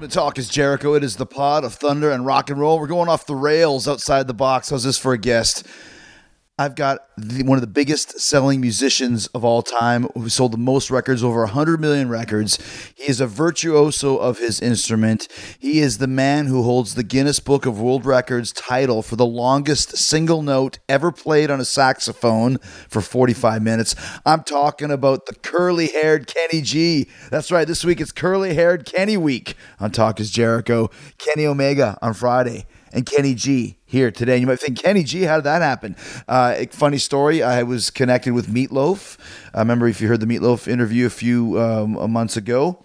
Welcome to Talk is Jericho. It is the pod of thunder and rock and roll. We're going off the rails outside the box. How's this for a guest? I've got the, one of the biggest selling musicians of all time who sold the most records, over 100 million records. He is a virtuoso of his instrument. He is the man who holds the Guinness Book of World Records title for the longest single note ever played on a saxophone for 45 minutes. I'm talking about the curly haired Kenny G. That's right, this week it's curly haired Kenny week on Talk is Jericho. Kenny Omega on Friday and Kenny G here today. And you might think, Kenny G, how did that happen? Uh, funny story. I was connected with Meatloaf. I remember if you heard the Meatloaf interview a few um, months ago.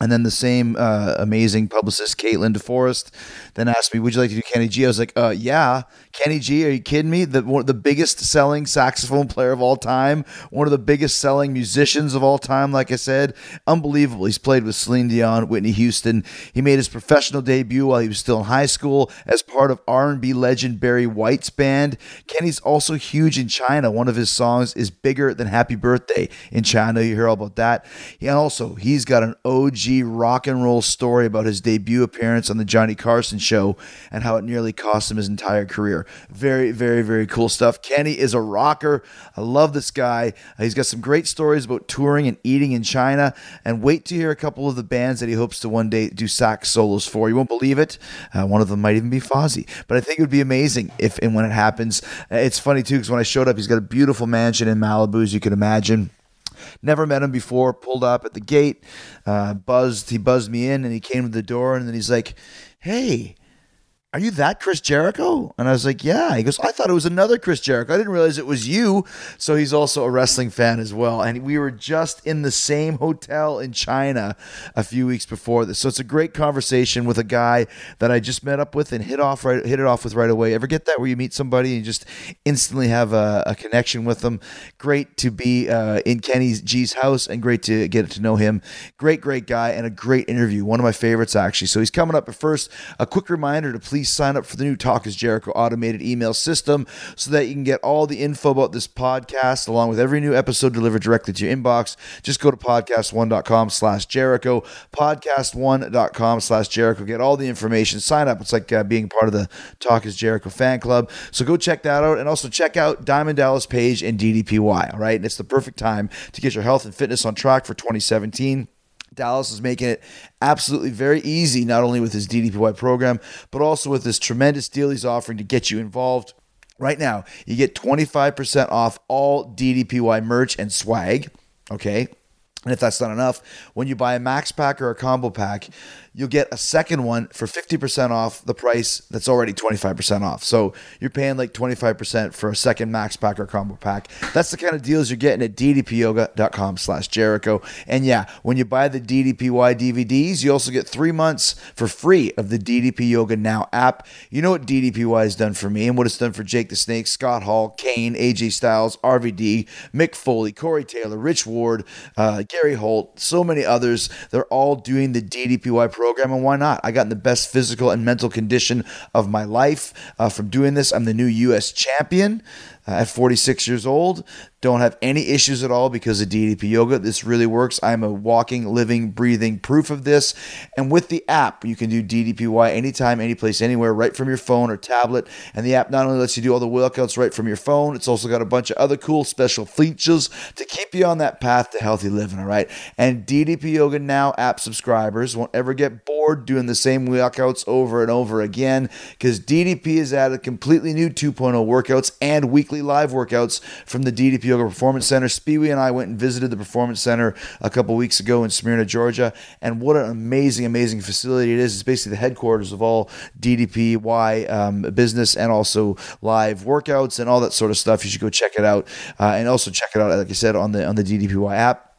And then the same uh, amazing publicist, Caitlin DeForest, then asked me, "Would you like to do Kenny G?" I was like, "Uh, yeah, Kenny G. Are you kidding me? The one, the biggest selling saxophone player of all time, one of the biggest selling musicians of all time. Like I said, unbelievable. He's played with Celine Dion, Whitney Houston. He made his professional debut while he was still in high school as part of R&B legend Barry White's band. Kenny's also huge in China. One of his songs is bigger than Happy Birthday in China. You hear all about that. And also, he's got an OG rock and roll story about his debut appearance on the Johnny Carson show and how it nearly cost him his entire career. Very, very, very cool stuff. Kenny is a rocker. I love this guy. He's got some great stories about touring and eating in China. And wait to hear a couple of the bands that he hopes to one day do sax solos for. You won't believe it. Uh, one of them might even be Fozzy. But I think it would be amazing if and when it happens. Uh, it's funny too because when I showed up, he's got a beautiful mansion in Malibu, as you can imagine. Never met him before. Pulled up at the gate, uh, buzzed. He buzzed me in, and he came to the door, and then he's like, "Hey." Are you that Chris Jericho? And I was like, yeah. He goes, I thought it was another Chris Jericho. I didn't realize it was you. So he's also a wrestling fan as well. And we were just in the same hotel in China a few weeks before this. So it's a great conversation with a guy that I just met up with and hit off right, hit it off with right away. Ever get that where you meet somebody and just instantly have a, a connection with them? Great to be uh, in Kenny G's house and great to get to know him. Great, great guy and a great interview. One of my favorites actually. So he's coming up. But first, a quick reminder to please please sign up for the new Talk is Jericho automated email system so that you can get all the info about this podcast along with every new episode delivered directly to your inbox. Just go to podcast1.com slash Jericho, podcast1.com slash Jericho. Get all the information. Sign up. It's like uh, being part of the Talk is Jericho fan club. So go check that out and also check out Diamond Dallas Page and DDPY. All right. And it's the perfect time to get your health and fitness on track for 2017. Dallas is making it absolutely very easy, not only with his DDPY program, but also with this tremendous deal he's offering to get you involved. Right now, you get 25% off all DDPY merch and swag. Okay. And if that's not enough, when you buy a max pack or a combo pack, you'll get a second one for 50% off the price that's already 25% off. So you're paying like 25% for a second max pack or combo pack. That's the kind of deals you're getting at ddpyoga.com slash Jericho. And yeah, when you buy the DDPY DVDs, you also get three months for free of the DDP Yoga Now app. You know what DDPY has done for me and what it's done for Jake the Snake, Scott Hall, Kane, AJ Styles, RVD, Mick Foley, Corey Taylor, Rich Ward, uh, Gary Holt, so many others. They're all doing the DDPY program program, and why not? I got in the best physical and mental condition of my life uh, from doing this. I'm the new U.S. champion uh, at 46 years old. Don't have any issues at all because of DDP Yoga. This really works. I'm a walking, living, breathing proof of this. And with the app, you can do DDPY anytime, anyplace, anywhere, right from your phone or tablet. And the app not only lets you do all the workouts right from your phone, it's also got a bunch of other cool special features to keep you on that path to healthy living. All right. And DDP Yoga Now app subscribers won't ever get bored doing the same workouts over and over again because DDP has added completely new 2.0 workouts and weekly live workouts from the DDP Yoga Performance Center. Speedway and I went and visited the Performance Center a couple weeks ago in Smyrna, Georgia, and what an amazing, amazing facility it is. It's basically the headquarters of all DDPY um, business and also live workouts and all that sort of stuff. You should go check it out, uh, and also check it out, like I said, on the on the DDPY app.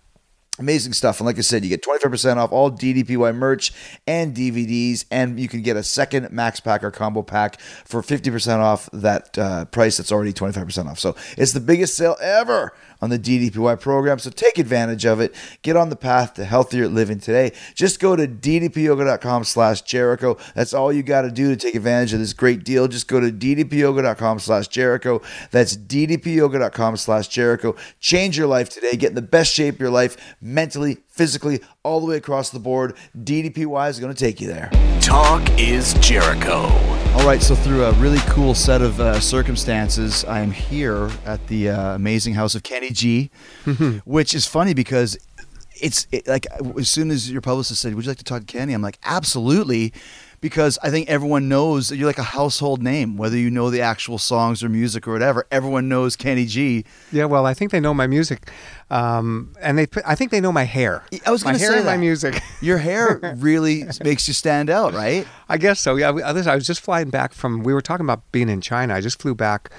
Amazing stuff. And like I said, you get 25% off all DDPY merch and DVDs, and you can get a second Max Pack or combo pack for 50% off that uh, price that's already 25% off. So it's the biggest sale ever on the DDPY program. So take advantage of it. Get on the path to healthier living today. Just go to ddpyoga.com slash Jericho. That's all you got to do to take advantage of this great deal. Just go to ddpyoga.com slash Jericho. That's ddpyoga.com slash Jericho. Change your life today. Get in the best shape of your life. mentally, physically, all the way across the board. DDPY is going to take you there. Talk is Jericho. All right, so through a really cool set of uh, circumstances, I am here at the uh, amazing house of Kenny G, which is funny because it's it, like as soon as your publicist said, "Would you like to talk to Kenny?" I'm like, "Absolutely." Because I think everyone knows that you're like a household name, whether you know the actual songs or music or whatever. Everyone knows Kenny G. Yeah, well, I think they know my music, um, and they. I think they know my hair. I was my gonna say and my music. Your hair really makes you stand out, right? I guess so. Yeah, I was just flying back from. We were talking about being in China. I just flew back.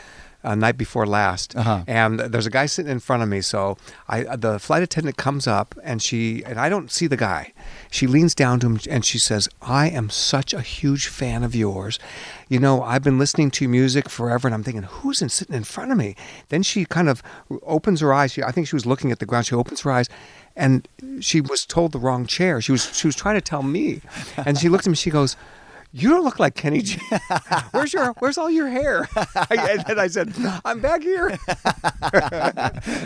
Uh, night before last, Uh-huh. and there's a guy sitting in front of me. So I, the flight attendant comes up, and she and I don't see the guy. She leans down to him and she says, "I am such a huge fan of yours. You know, I've been listening to music forever." And I'm thinking, "Who's in, sitting in front of me?" Then she kind of opens her eyes. She, I think she was looking at the ground. She opens her eyes, and she was told the wrong chair. She was she was trying to tell me, and she looked at me. She goes. You don't look like Kenny G. Where's your Where's all your hair? and then I said, I'm back here.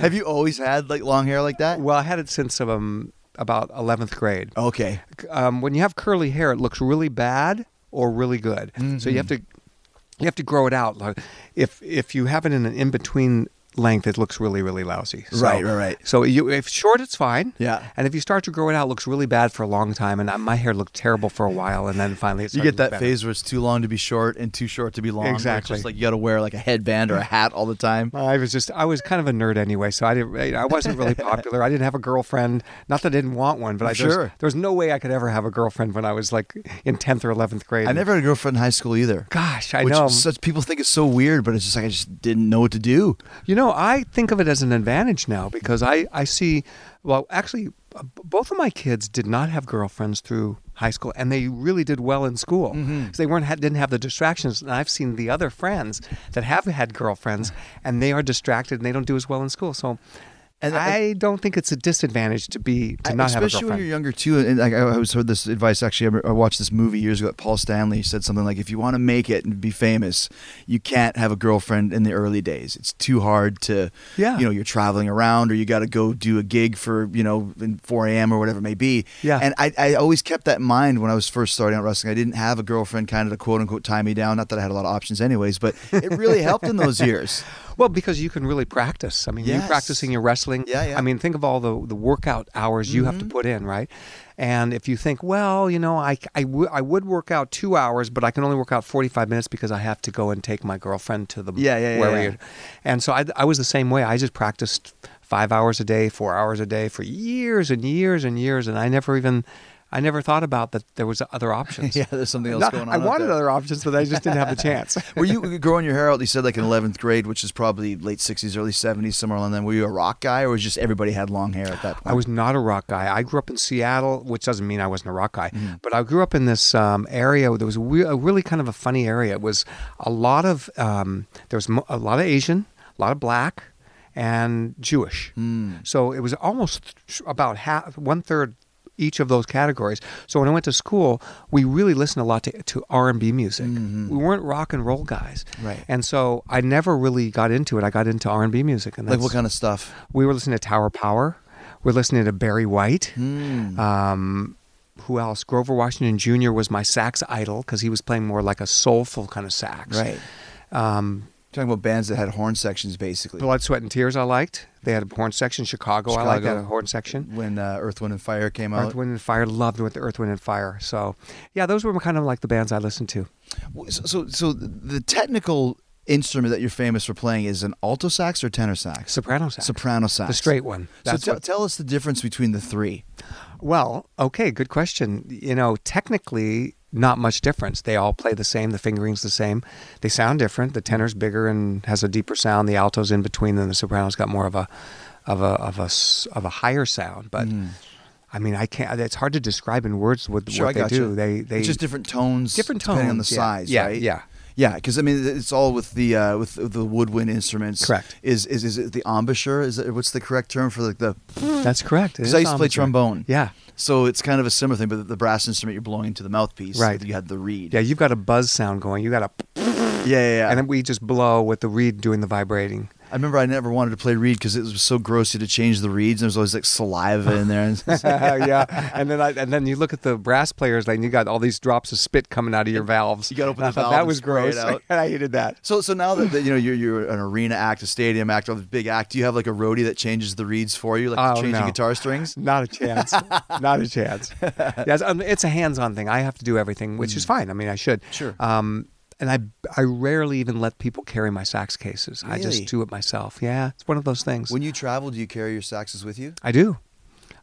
Have you always had like long hair like that? Well, I had it since um, about 11th grade. Okay. Um, when you have curly hair, it looks really bad or really good. So you have to you have to grow it out. If if you have it in an in between length, it looks really really lousy. So, Right, right, right. So you, if short, it's fine. Yeah. And if you start to grow it out, it looks really bad for a long time. And I- my hair looked terrible for a while, and then finally it You get that phase where it's too long to be short and too short to be long. where it's Exactly. just like you got to wear like a headband or a hat all the time. I was just I was kind of a nerd anyway, so I didn't I wasn't really popular. I didn't have a girlfriend. Not that I didn't want one, but I Sure. there was no way I could ever have a girlfriend when I was like in tenth or eleventh grade. I never had a girlfriend in high school either. Gosh, I which know. such people think it's so weird, but it's just like I just didn't know what to do. You know, I think of it as an advantage now because I, I see, well, actually, uh, both of my kids did not have girlfriends through high school, and they really did well in school. Mm-hmm. 'Cause They weren't didn't have the distractions. And I've seen the other friends that have had girlfriends, and they are distracted and they don't do as well in school. So. And- I don't think it's a disadvantage to be to not have a especially when you're younger too. And like, I I always heard this advice. Actually, I I watched this movie years ago. That Paul Stanley said something like, "If you want to make it and be famous, you can't have a girlfriend in the early days. It's too hard to, Yeah. you know, you're traveling around or you got to go do a gig for you know in 4 a.m. or whatever it may be. Yeah. And I, I always kept that in mind when I was first starting out wrestling. I didn't have a girlfriend kind of to quote unquote tie me down. Not that I had a lot of options anyways, but it really helped in those years. Well, because you can really practice. I mean, Yes. practicing your wrestling. Yeah, yeah. I mean, think of all the, the workout hours you have to mm-hmm. put in, right? And if you think, well, you know, I, I, w- I would work out two hours, but I can only work out 45 minutes because I have to go and take my girlfriend to the Yeah, yeah, yeah, yeah. And so I, I was the same way. I just practiced five hours a day, four hours a day for years and years and years. And I never even, I never thought about that there was other options. yeah, there's something else going on. I wanted there. other options, but I just didn't have the chance. Were you growing your hair out? You said like in 11th grade, which is probably late 60s, early 70s, somewhere along then. Were you a rock guy, or was just everybody had long hair at that point? I was not a rock guy. I grew up in Seattle, which doesn't mean I wasn't a rock guy, Mm-hmm. but I grew up in this um, area. There was a, a really kind of a funny area. It was a lot of um, there was mo- a lot of Asian, a lot of black, and Jewish. Mm. So it was almost th- about half, one third each of those categories. So when I went to school, we really listened a lot to, to R and B music. We weren't rock and roll guys, Mm-hmm. Right. And so I never really got into it. I got into R and B music, and like what kind of stuff? we were listening to Tower Power. We're listening to Barry White. Hmm. Um, who else? Grover Washington Jr. was my sax idol because he was playing more like a soulful kind of sax. Right. Um, Talking about bands that had horn sections, basically. Blood, Sweat, and Tears. I liked. They had a horn section. Chicago. I liked that horn section. When uh, Earth, Wind, and Fire came out. Earth, Wind, and Fire. Loved with the Earth, Wind, and Fire. So, yeah, those were kind of like the bands I listened to. So, so, so the technical instrument that you're famous for playing is an alto sax or tenor sax? Soprano sax. Soprano sax. The straight one. So That's te- what- tell us the difference between the three. Well, okay, good question. You know, technically, not much difference. They all play the same. The fingering's the same. They sound different. The tenor's bigger and has a deeper sound. The alto's in between, and the soprano's got more of a, of a, of a, of a higher sound. But I mean, I can't. It's hard to describe in words what, Mm. Sure, what they do. you. They, they it's just different tones, different depending on the yeah. size, Yeah, right? yeah. yeah. Because I mean, it's all with the uh, with the woodwind instruments. Correct. Is is is it the embouchure? Is it, what's the correct term for like the? That's correct. Because I used to play trombone. Yeah. So it's kind of a similar thing, but the brass instrument you're blowing into the mouthpiece. Right. You had the reed. Yeah, you've got a buzz sound going. You got a, Yeah, yeah, yeah. and then we just blow with the reed doing the vibrating. I remember I never wanted to play reed because it was so gross. You had to change the reeds, and there was always like saliva in there. yeah, and then I, and then you look at the brass players, like you got all these drops of spit coming out of your valves. You gotta open the I thought valve That was gross. and I hated that. so, so now that, that you know you're you're an arena act, a stadium act, a big act, do you have like a roadie that changes the reeds for you, like Oh, changing no. guitar strings? Not a chance. Not a chance. Yes, um, it's a hands-on thing. I have to do everything, which is fine. I mean, I should. Mm. Sure. Um, and I I rarely even let people carry my sax cases. I just do it myself. Yeah, it's one of those things. When you travel, do you carry your saxes with you? I do.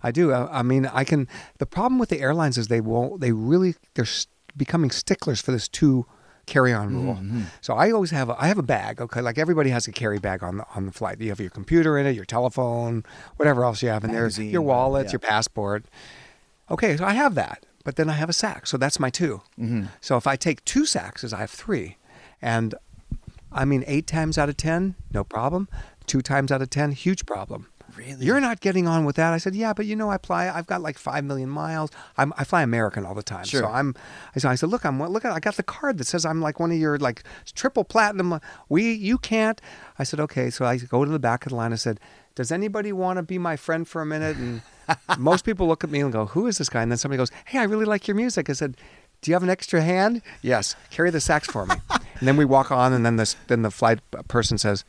I do. I, I mean, I can. The problem with the airlines is they won't. They really they're becoming sticklers for this two carry-on rule. Mm-hmm. So I always have. A, I have a bag. Okay, like everybody has a carry bag on the on the flight. You have your computer in it, your telephone, whatever else you have in there, Magazine, your wallet, yeah. your passport. Okay, so I have that, but then I have a sax. So that's my 2 Mm-hmm. So if I take two saxes, I have three, and I mean, eight times out of ten, no problem. Two times out of ten, huge problem. Really? You're not getting on with that. I said, yeah, but you know, I fly. I've got like five million miles. I'm, I fly American all the time. Sure. So I'm. I said, I said, look, I'm. Look at. I got the card that says I'm like one of your like triple platinum. We. You can't. I said, okay. So I go to the back of the line. I said, does anybody want to be my friend for a minute? And most people look at me and go, who is this guy? And then somebody goes, hey, I really like your music. I said. Do you have an extra hand? Yes. Carry the sax for me. and then we walk on, and then this, then the flight person says,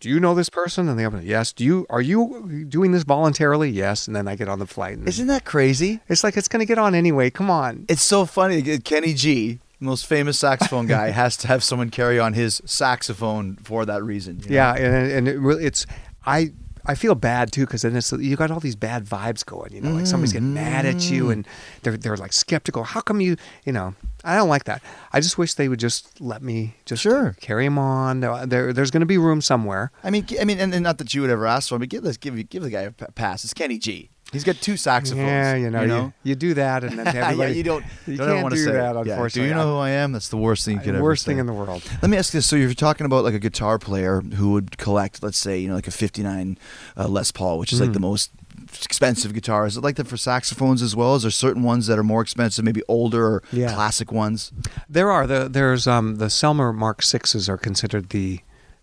do you know this person? And the other, yes. Do you are you doing this voluntarily? Yes. And then I get on the flight. And Isn't that crazy? it's like it's going to get on anyway. Come on. It's so funny. Kenny G, most famous saxophone guy, has to have someone carry on his saxophone for that reason. you know? Yeah, and and it really, it's I I feel bad too because then it's you got all these bad vibes going. You know, like somebody's getting mad at you mm. and they're they're like skeptical. How come you you know? I don't like that. I just wish they would just let me just Sure. carry them on. There, there's going to be room somewhere. I mean, I mean, and, and not that you would ever ask for but give this, give give the guy a pass. It's Kenny G. He's got two saxophones. Yeah, you know, you, know? you, do that, and then yeah, you don't. You don't can't want to do say that. it. Yeah. Unfortunately, Do you know who I am? That's the worst thing you could ever. worst thing in the world. Let me ask you this: So you're talking about like a guitar player who would collect, let's say, you know, like a '59 uh, Les Paul, which is like the Hmm. most expensive guitar. Is it like that for saxophones as well? Is there certain ones that are more expensive, maybe older or Yeah. classic ones? There are the there's um the Selmer Mark Sixes are considered the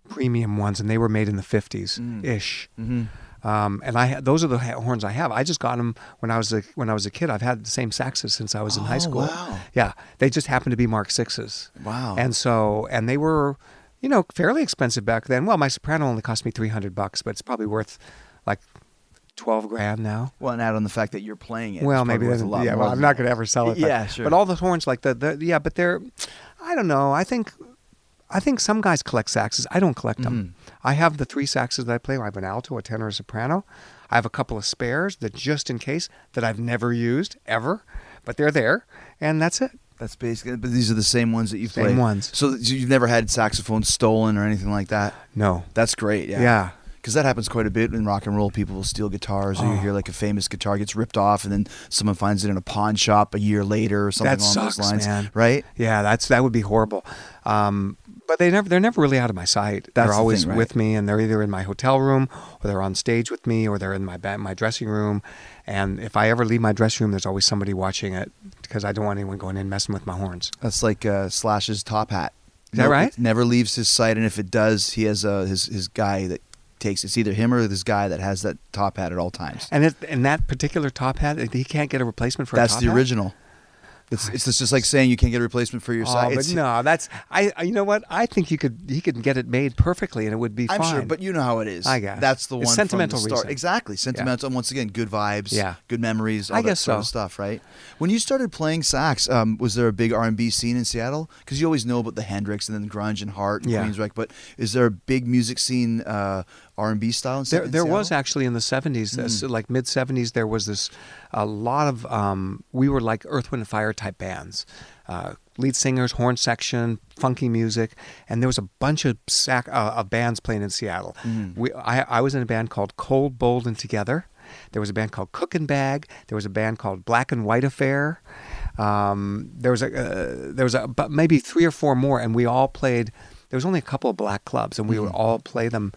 premium ones, and they were made in the fifties ish. Mm-hmm. Um, and I those are the horns I have. I just got them when I was a when I was a kid. I've had the same saxes since I was in high Oh, school. wow. Yeah, they just happened to be Mark Sixes. Wow. And so and they were, you know, fairly expensive back then. Well, my soprano only cost me three hundred bucks, but it's probably worth like twelve grand now. Well, and add on the fact that you're playing it. Well, maybe then, a lot yeah. Well, I'm not going to ever sell it. But, Yeah, sure. But all the horns, like the, the yeah, but they're, I don't know. I think, I think some guys collect saxes. I don't collect them. Mm-hmm. I have the three saxes that I play. I have an alto, a tenor, a soprano. I have a couple of spares that just in case that I've never used ever, but they're there, and that's it. That's basically. But these are the same ones that you play. Same ones. So you've never had saxophones stolen or anything like that. No. That's great. Yeah. Yeah. Because that happens quite a bit in rock and roll. People will steal guitars, or you Oh. hear like a famous guitar gets ripped off, and then someone finds it in a pawn shop a year later, or something That along sucks, those lines. man. Right? Yeah, that's that would be horrible. Um, but they never they're never really out of my sight. That's they're the always thing, right? with me, and they're either in my hotel room, or they're on stage with me, or they're in my ba- my dressing room. And if I ever leave my dressing room, there's always somebody watching it because I don't want anyone going in messing with my horns. That's like uh, Slash's top hat. Is that No- right? Never leaves his sight, and if it does, he has uh, his his guy that takes. It's either him or this guy that has that top hat at all times. And it, and that particular top hat, he can't get a replacement for. a That's the hat? original. It's it's just like saying you can't get a replacement for your Oh, side. but no, that's I. You know what? I think you could. He could get it made perfectly, and it would be fine. I'm fine. sure, but you know how it is. I guess. that's the It's one sentimental from the start. reason. Exactly, sentimental. And once again, good vibes. Yeah. good memories. All I that guess sort of so. stuff. Right. When you started playing sax, um, was there a big R and B scene in Seattle? Because you always know about the Hendrix and then grunge and Heart and Yeah. Queensryche, but is there a big music scene uh, R and B style? There, there was actually in the 70s, Hmm. this, like mid 70s, there was this, a lot of, um, we were like Earth, Wind, and Fire type bands. Uh, lead singers, horn section, funky music, and there was a bunch of sac- uh, of bands playing in Seattle. Hmm. We, I, I was in a band called Cold, Bold, and Together. There was a band called Cook and Bag. There was a band called Black and White Affair. Um, there was a uh, there was a but maybe three or four more, and we all played. There was only a couple of black clubs, and we would all play them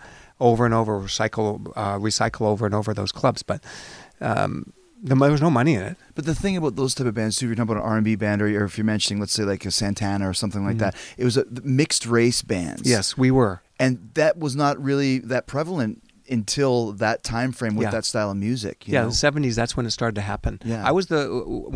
over and over, recycle uh, recycle over and over those clubs. But um, the, there was no money in it. But the thing about those type of bands too, if you're talking about an R and B band, or, or if you're mentioning, let's say, like a Santana or something like that, it was a mixed race bands. Mm-hmm. Yes, we were. and that was not really that prevalent until that time frame with Yeah. that style of music. you yeah, know? the seventies. That's when it started to happen. Yeah. I was the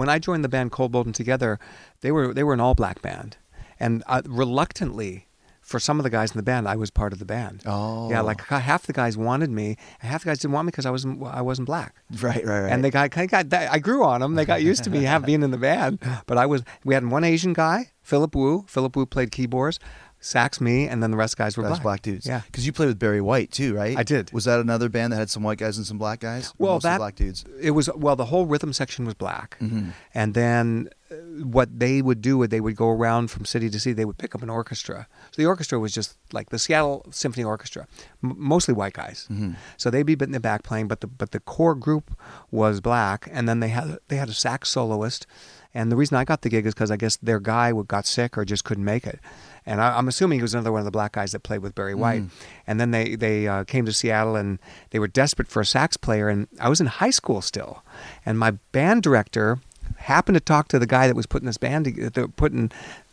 when I joined the band Cold, Bold, and Together. They were they were an all black band, and uh, reluctantly, for some of the guys in the band, I was part of the band. Oh. yeah, like half the guys wanted me, and half the guys didn't want me because I wasn't I wasn't black. right, right, right. And they got, kind of got I grew on them. They got used to me have being in the band. But I was we had one Asian guy, Philip Wu. Philip Wu played keyboards, sax me, and then the rest guys were black. black dudes. Yeah. because you played with Barry White too, right? I did. Was that another band that had some white guys and some black guys? Well, that black dudes. It was well, the whole rhythm section was black, Mm-hmm. and then uh, what they would do would they would go around from city to city. They would pick up an orchestra. So the orchestra was just like the Seattle Symphony Orchestra, m- mostly white guys. Mm-hmm. So they'd be in the back playing, but the but the core group was black, and then they had they had a sax soloist. And the reason I got the gig is because I guess their guy got sick or just couldn't make it. And I, I'm assuming he was another one of the black guys that played with Barry White. And then they they uh, came to Seattle and they were desperate for a sax player. And I was in high school still, and my band director happened to talk to the guy that was putting this band, to- putting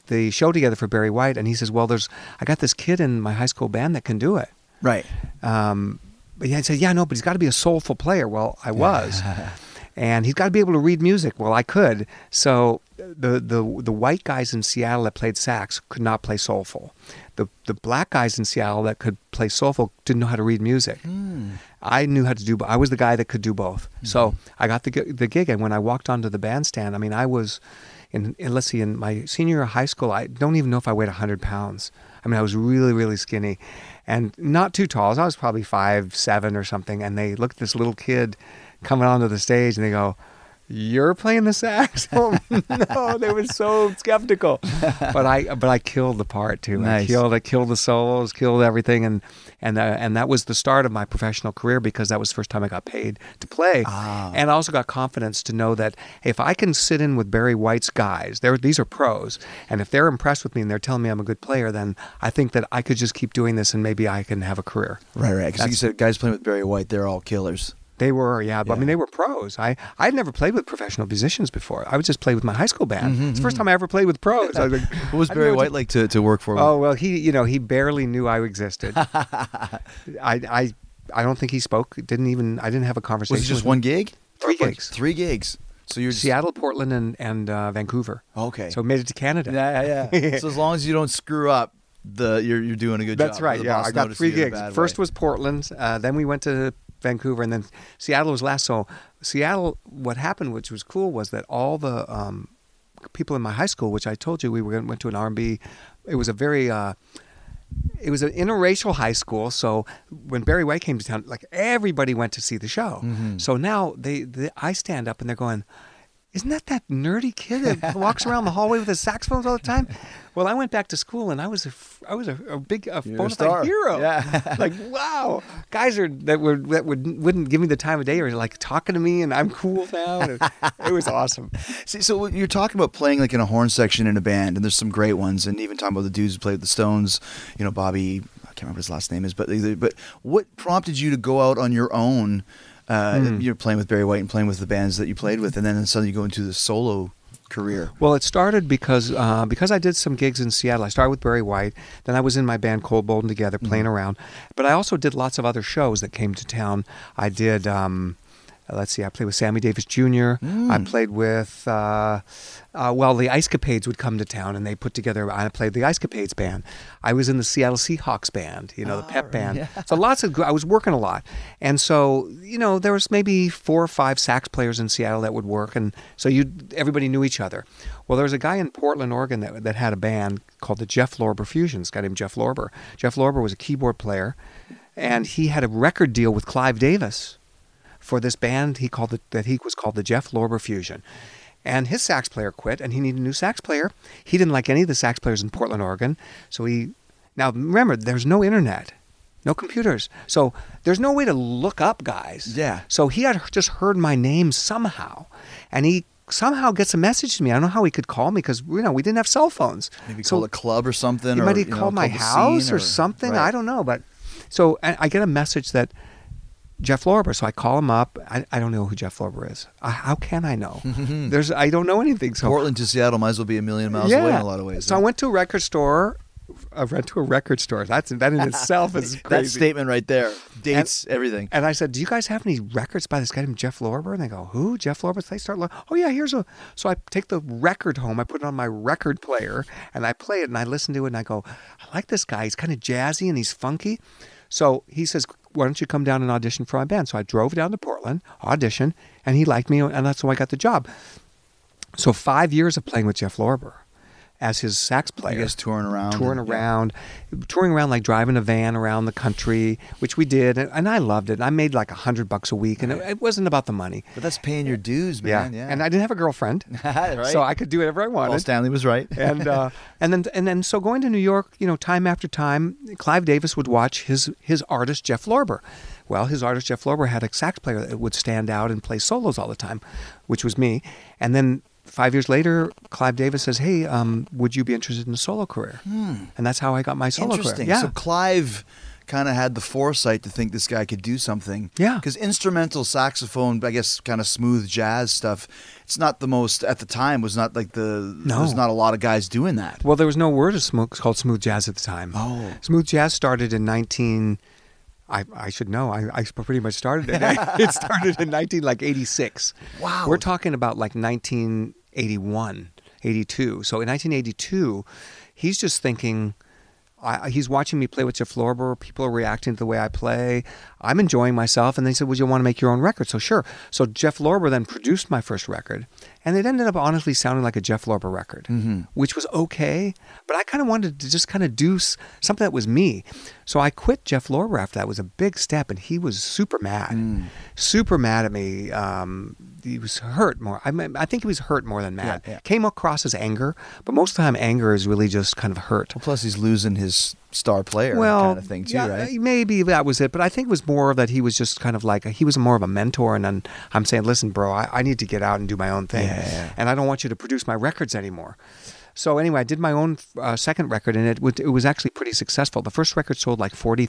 the show together for Barry White. And he says, "Well, there's I got this kid in my high school band that can do it." Right. Um, but yeah, I said, yeah, no, but he's got to be a soulful player. Well, I was. and he's got to be able to read music. Well, I could. So the, the the white guys in Seattle that played sax could not play soulful. The the black guys in Seattle that could play soulful didn't know how to read music. Hmm. I knew how to do. I was the guy that could do both. Hmm. So I got the the gig, and when I walked onto the bandstand, I mean, I was. In, in let's see, in my senior year of high school, I don't even know if I weighed hundred pounds. I mean, I was really, really skinny, and not too tall. I was probably five seven or something. And they looked at this little kid coming onto the stage, and they go, "You're playing the sax?" oh, no, they were so skeptical. But I, but I killed the part too. I killed, I killed the solos, killed everything, and and uh, and that was the start of my professional career because that was the first time I got paid to play, Ah. and I also got confidence to know that if I can sit in with Barry White's guys, they're, these are pros, and if they're impressed with me and they're telling me I'm a good player, then I think that I could just keep doing this and maybe I can have a career. Right, right. Because you said guys playing with Barry White, they're all killers. They were, yeah, but I mean, they were pros. I I'd never played with professional musicians before. I would just play with my high school band. It's the first time I ever played with pros. I was like, Mm-hmm, What was Barry White like to, to work for? Oh well, he you know he barely knew I existed. I I I don't think he spoke. Didn't even I didn't have a conversation. was it just one gig? Three Or- gigs. Three gigs. So you're just, Seattle, Portland, and and uh, Vancouver. Okay. So made it to Canada. Yeah, yeah, yeah. so as long as you don't screw up, the you're you're doing a good That's job. That's right. The Yeah, I got three you in a gigs. First way. was Portland, uh, then we went to Vancouver, and then Seattle was last. So Seattle, what happened, which was cool, was that all the um, people in my high school, which I told you we were went to an R&B. It was a very uh, it was an interracial high school. So when Barry White came to town, like everybody went to see the show. Mm-hmm. So now they, they, I stand up and they're going, "Isn't that that nerdy kid that walks around the hallway with his saxophones all the time?" Well, I went back to school and I was a, I was a, a big a bona fide hero. Yeah. like wow, guys are that were that would wouldn't give me the time of day or like talking to me and I'm cool now. It was awesome. See, so you're talking about playing like in a horn section in a band, and there's some great ones, and even talking about the dudes who played with the Stones. You know, Bobby. I can't remember what his last name is, but but what prompted you to go out on your own? Uh, Hmm. You're playing with Barry White and playing with the bands that you played with, and then suddenly you go into the solo career. Well, it started because uh, because I did some gigs in Seattle. I started with Barry White. Then I was in my band Cold, Bold, and Together, playing around. But I also did lots of other shows that came to town. I did. Um, uh, let's see. I played with Sammy Davis Jr. I played with. Uh, uh, well, the Ice Capades would come to town, and they put together. I played the Ice Capades band. I was in the Seattle Seahawks band. You know, the pep band. So lots of. I was working a lot, and so you know there was maybe four or five sax players in Seattle that would work, and so you everybody knew each other. Well, there was a guy in Portland, Oregon that that had a band called the Jeff Lorber Fusions. A guy named Jeff Lorber. Jeff Lorber was a keyboard player, and he had a record deal with Clive Davis for this band he called it that he was called the Jeff Lorber Fusion. And his sax player quit, and he needed a new sax player. He didn't like any of the sax players in Portland, Oregon, so he. Now remember, there's no internet, no computers, so there's no way to look up guys. Yeah. So he had just heard my name somehow, and he somehow gets a message to me. I don't know how he could call me because you know we didn't have cell phones. Maybe so call a club or something. he or, might have you know, called my house scene or, something. right. I don't know, but so I get a message that Jeff Lorber. So I call him up. I, I don't know who Jeff Lorber is. I, how can I know? There's I don't know anything. So Portland to Seattle might as well be a million miles yeah. away in a lot of ways. So I went to a record store I went to a record store. That's that in itself is that statement right there dates everything. And I said, "Do you guys have any records by this guy named Jeff Lorber?" And they go, "Who? Jeff Lorber?" So they start, looking, "Oh yeah, here's a." So I take the record home, I put it on my record player, and I play it, and I listen to it, and I go, "I like this guy. He's kind of jazzy and he's funky." So he says, "Why don't you come down and audition for my band?" So I drove down to Portland, audition, and he liked me, and that's how I got the job. So five years of playing with Jeff Lorber as his sax player. I guess touring around. touring and- yeah. around, touring around like driving a van around the country, which we did, and, and I loved it. I made like a hundred bucks a week, and it, it wasn't about the money. But that's paying your dues, man. Yeah. yeah. and I didn't have a girlfriend, right? so I could do whatever I Paul wanted. Stanley was right. and uh, and then and then so going to New York, you know, time after time, Clive Davis would watch his his artist Jeff Lorber. Well, his artist Jeff Lorber had a sax player that would stand out and play solos all the time, which was me. And then five years later, Clive Davis says, "Hey, um, would you be interested in a solo career?" And that's how I got my solo Hmm. Interesting. career. Yeah. So Clive kind of had the foresight to think this guy could do something. Yeah. Because instrumental saxophone, I guess, kind of smooth jazz stuff. It's not the most at the time. Was not like the. No. There's not a lot of guys doing that. Well, there was no word of smooth called smooth jazz at the time. Oh. smooth jazz started in 19. I, I should know. I, I pretty much started it. it started in 19 like 86. Wow. We're talking about like 1981, 82. So in 1982, he's just thinking. I, he's watching me play with Jeff Lorber. People are reacting to the way I play. I'm enjoying myself. And they said, Would you want to make your own record? So, sure. So, Jeff Lorber then produced my first record. And it ended up honestly sounding like a Jeff Lorber record, which was okay. But I kind of wanted to just kind of do something that was me. So, I quit Jeff Lorber after that. It was a big step. And he was super mad, super mad at me. Um, he was hurt more. I, mean, I think he was hurt more than mad. Yeah, yeah. Came across as anger, but most of the time, anger is really just kind of hurt. Well, plus he's losing his star player well, kind of thing too, yeah, right? Maybe that was it, but I think it was more that he was just kind of like he was more of a mentor, and then I'm saying, listen, bro, I, I need to get out and do my own thing, and I don't want you to produce my records anymore. So anyway, I did my own uh, second record, and it would, it was actually pretty successful. The first record sold like forty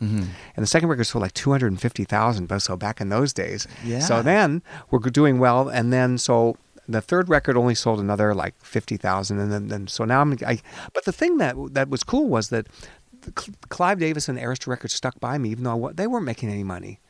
and the second record sold like two hundred and fifty thousand. But so back in those days, Yeah. So then we're doing well, and then so the third record only sold another like fifty thousand, and then, then so now I'm. I, but the thing that that was cool was that Clive Davis and Arista Records stuck by me, even though I they weren't making any money.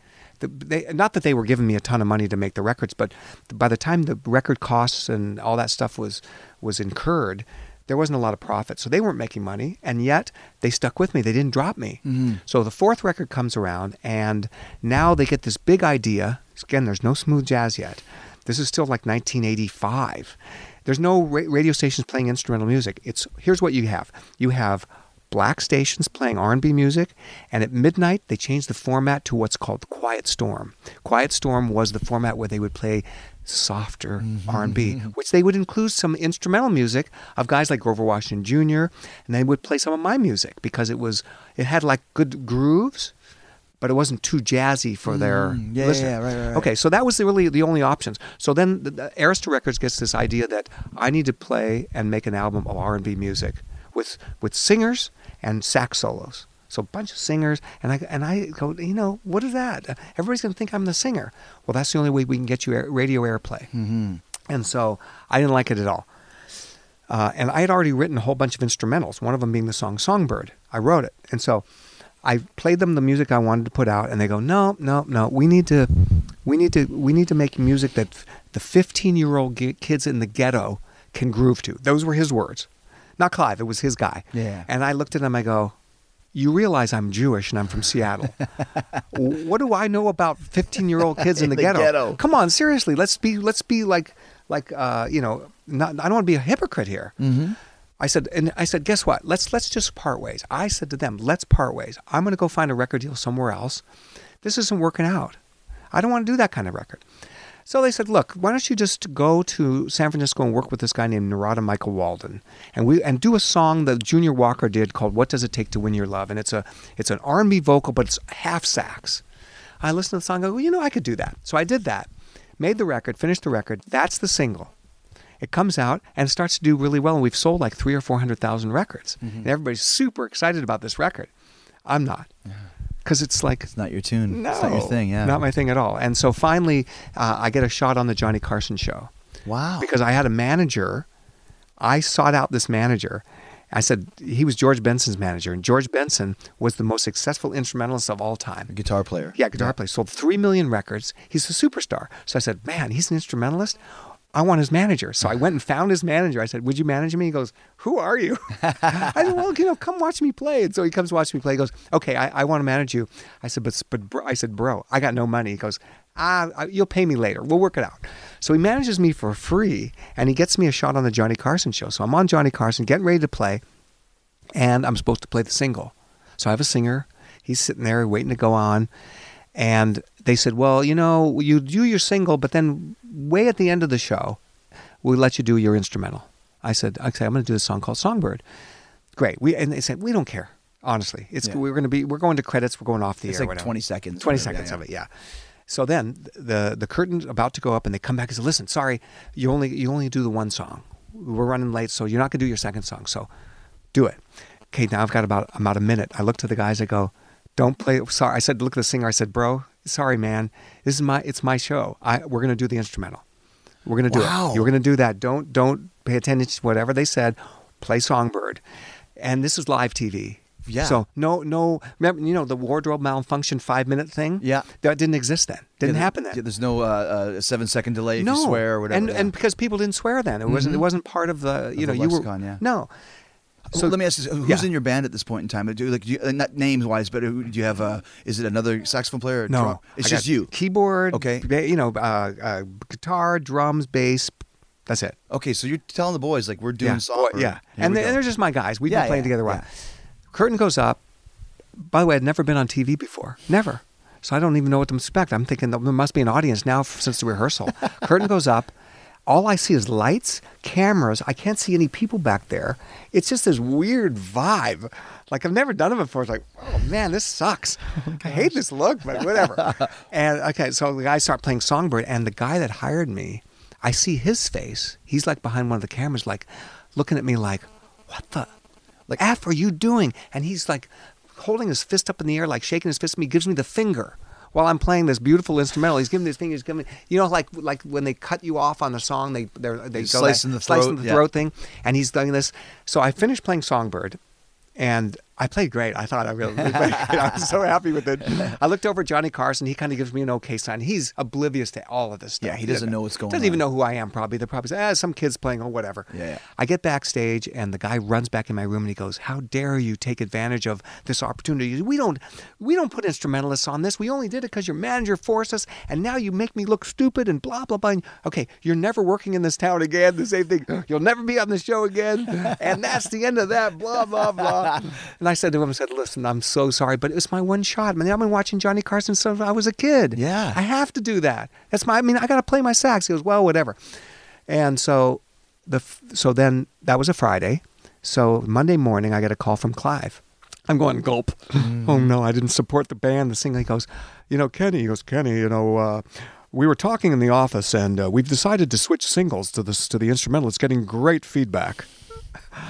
The, they, not that they were giving me a ton of money to make the records, but by the time the record costs and all that stuff was was incurred, there wasn't a lot of profit. So they weren't making money, and yet they stuck with me. They didn't drop me. Mm-hmm. So the fourth record comes around, and now they get this big idea. Again, there's no smooth jazz yet. This is still like 1985. There's no ra- radio stations playing instrumental music. It's here's what you have. You have black stations playing R&B music, and at midnight they changed the format to what's called Quiet Storm. Quiet Storm was the format where they would play softer R&B, which they would include some instrumental music of guys like Grover Washington Jr. and they would play some of my music because it was it had like good grooves, but it wasn't too jazzy for their Mm, yeah, listener. yeah, right, right, right. Okay, so that was the, really the only options. So then the, the Arista Records gets this idea that I need to play and make an album of R&B music with with singers and sax solos. So a bunch of singers, and I and I go, you know, what is that? Everybody's gonna think I'm the singer. Well, that's the only way we can get you air, radio airplay. Mm-hmm. And so I didn't like it at all. Uh, and I had already written a whole bunch of instrumentals. One of them being the song "Songbird." I wrote it, and so I played them the music I wanted to put out, and they go, "No, no, no. We need to, we need to, we need to make music that the 15-year-old g- kids in the ghetto can groove to." Those were his words, not Clive. It was his guy. Yeah. And I looked at him. I go, "You realize I'm Jewish and I'm from Seattle. what do I know about 15-year-old kids in In the, the ghetto? ghetto. Come on, seriously. Let's be, let's be like, like, uh, you know, not. I don't want to be a hypocrite here." Mm-hmm. I said, and I said, guess what? Let's let's just part ways. I said to them, let's part ways. I'm going to go find a record deal somewhere else. This isn't working out. I don't want to do that kind of record. So they said, look, why don't you just go to San Francisco and work with this guy named Narada Michael Walden, and we and do a song that Junior Walker did called "What Does It Take to Win Your Love," and it's a it's an R&B vocal, but it's half sax. I listened to the song. I go, well, you know, I could do that. So I did that, made the record, finished the record. That's the single. It comes out and starts to do really well, and we've sold like three or four hundred thousand records, mm-hmm. and everybody's super excited about this record. I'm not, because it's like It's not your tune. no, It's not your thing. Yeah. not my thing at all. And so finally, uh, I get a shot on the Johnny Carson show wow. because I had a manager. I sought out this manager, I said he was George Benson's manager, and George Benson was the most successful instrumentalist of all time. Guitar player. Yeah, guitar player. Sold three million records. He's a superstar. So I said, man, he's an instrumentalist. I want his manager. So I went and found his manager. I said, Would you manage me? He goes, Who are you? I said, Well, you know, come watch me play. And so he comes watch me play. He goes, Okay, I, I want to manage you. I said, But, but bro, I said, Bro, I got no money. He goes, Ah, you'll pay me later. We'll work it out. So he manages me for free and he gets me a shot on the Johnny Carson show. So I'm on Johnny Carson, getting ready to play, and I'm supposed to play the single. So I have a singer. He's sitting there waiting to go on. And they said, Well, you know, you do your single, but then way at the end of the show, we'll let you do your instrumental. I said, okay, I'm going to do this song called Songbird. Great. We and they said, we don't care. Honestly, it's Yeah. we're going to be we're going to credits. We're going off the It's air. like whatever. 20 seconds. 20 whatever, seconds yeah. of it, yeah. So then the the curtain's about to go up, and they come back and say, "Listen, sorry, you only you only do the one song. We're running late, so you're not going to do your second song. So do it." Okay, now I've got about about a minute. I look to the guys. I go, "Don't play." Sorry, I said, "Look at the singer." I said, "Bro, sorry, man. This is my it's my show. I we're going to do the instrumental. We're going to do Wow. it. You're going to do that. Don't don't pay attention to whatever they said. Play Songbird." And this is live TV. Yeah. So no, no. Remember, you know the wardrobe malfunction five minute thing. Yeah. That didn't exist then. Didn't Yeah, happen then. There's no uh, uh, seven second delay if no. you swear or whatever. And yeah. and because people didn't swear then, it wasn't it wasn't part of the you Of know the you lexicon, were yeah. no. So let me ask you, who's yeah. in your band at this point in time? Do like do you, uh, not names wise, but do you have? a? is it another saxophone player? Or No, drum? it's I just you. Keyboard, Okay. ba- You know, uh, uh, guitar, drums, bass. That's it. Okay, so you're telling the boys like we're doing yeah. Yeah. And, they, and they're just my guys. We've Yeah, been playing yeah, together a while. Curtain goes up. By the way, I'd never been on TV before. Never. So I don't even know what to expect. I'm thinking there must be an audience now since the rehearsal. Curtain goes up. All I see is lights, cameras. I can't see any people back there. It's just this weird vibe. Like I've never done it before. It's like, oh man, this sucks. Oh, I hate this look, but whatever. and okay, so the guys start playing Songbird, and the guy that hired me, I see his face. He's like behind one of the cameras, like looking at me like, what the like F are you doing? And he's like holding his fist up in the air, like shaking his fist at me, gives me the finger. While I'm playing this beautiful instrumental, he's giving me his finger. He's giving you know, like like when they cut you off on the song, they they're, they go Slicing that, the slicing throat, yeah. throat thing, and he's doing this. So I finished playing Songbird, and I played great. I thought I really, really played great. I was so happy with it. I looked over at Johnny Carson. He kind of gives me an okay sign. He's oblivious to all of this stuff. Yeah, he doesn't know what's going on. Doesn't even know who I am. Probably they're probably say, ah, some kids playing or whatever. Yeah, yeah. I get backstage and the guy runs back in my room and he goes, "How dare you take advantage of this opportunity? We don't, we don't put instrumentalists on this. We only did it because your manager forced us, and now you make me look stupid and blah blah blah." And, okay, you're never working in this town again. The same thing. You'll never be on the show again, and that's the end of that. Blah blah blah. And I said to him, I said, "Listen, I'm so sorry, but it was my one shot. I mean, I've been watching Johnny Carson since I was a kid. Yeah. I have to do that. That's my. I mean, I got to play my sax." He goes, "Well, whatever." And so the so then that was a Friday. So Monday morning, I get a call from Clive. I'm going gulp. Oh no, I didn't support the band. The singer he goes, you know, Kenny. He goes, Kenny. You know, uh, we were talking in the office, and uh, we've decided to switch singles to this to the instrumental. It's getting great feedback.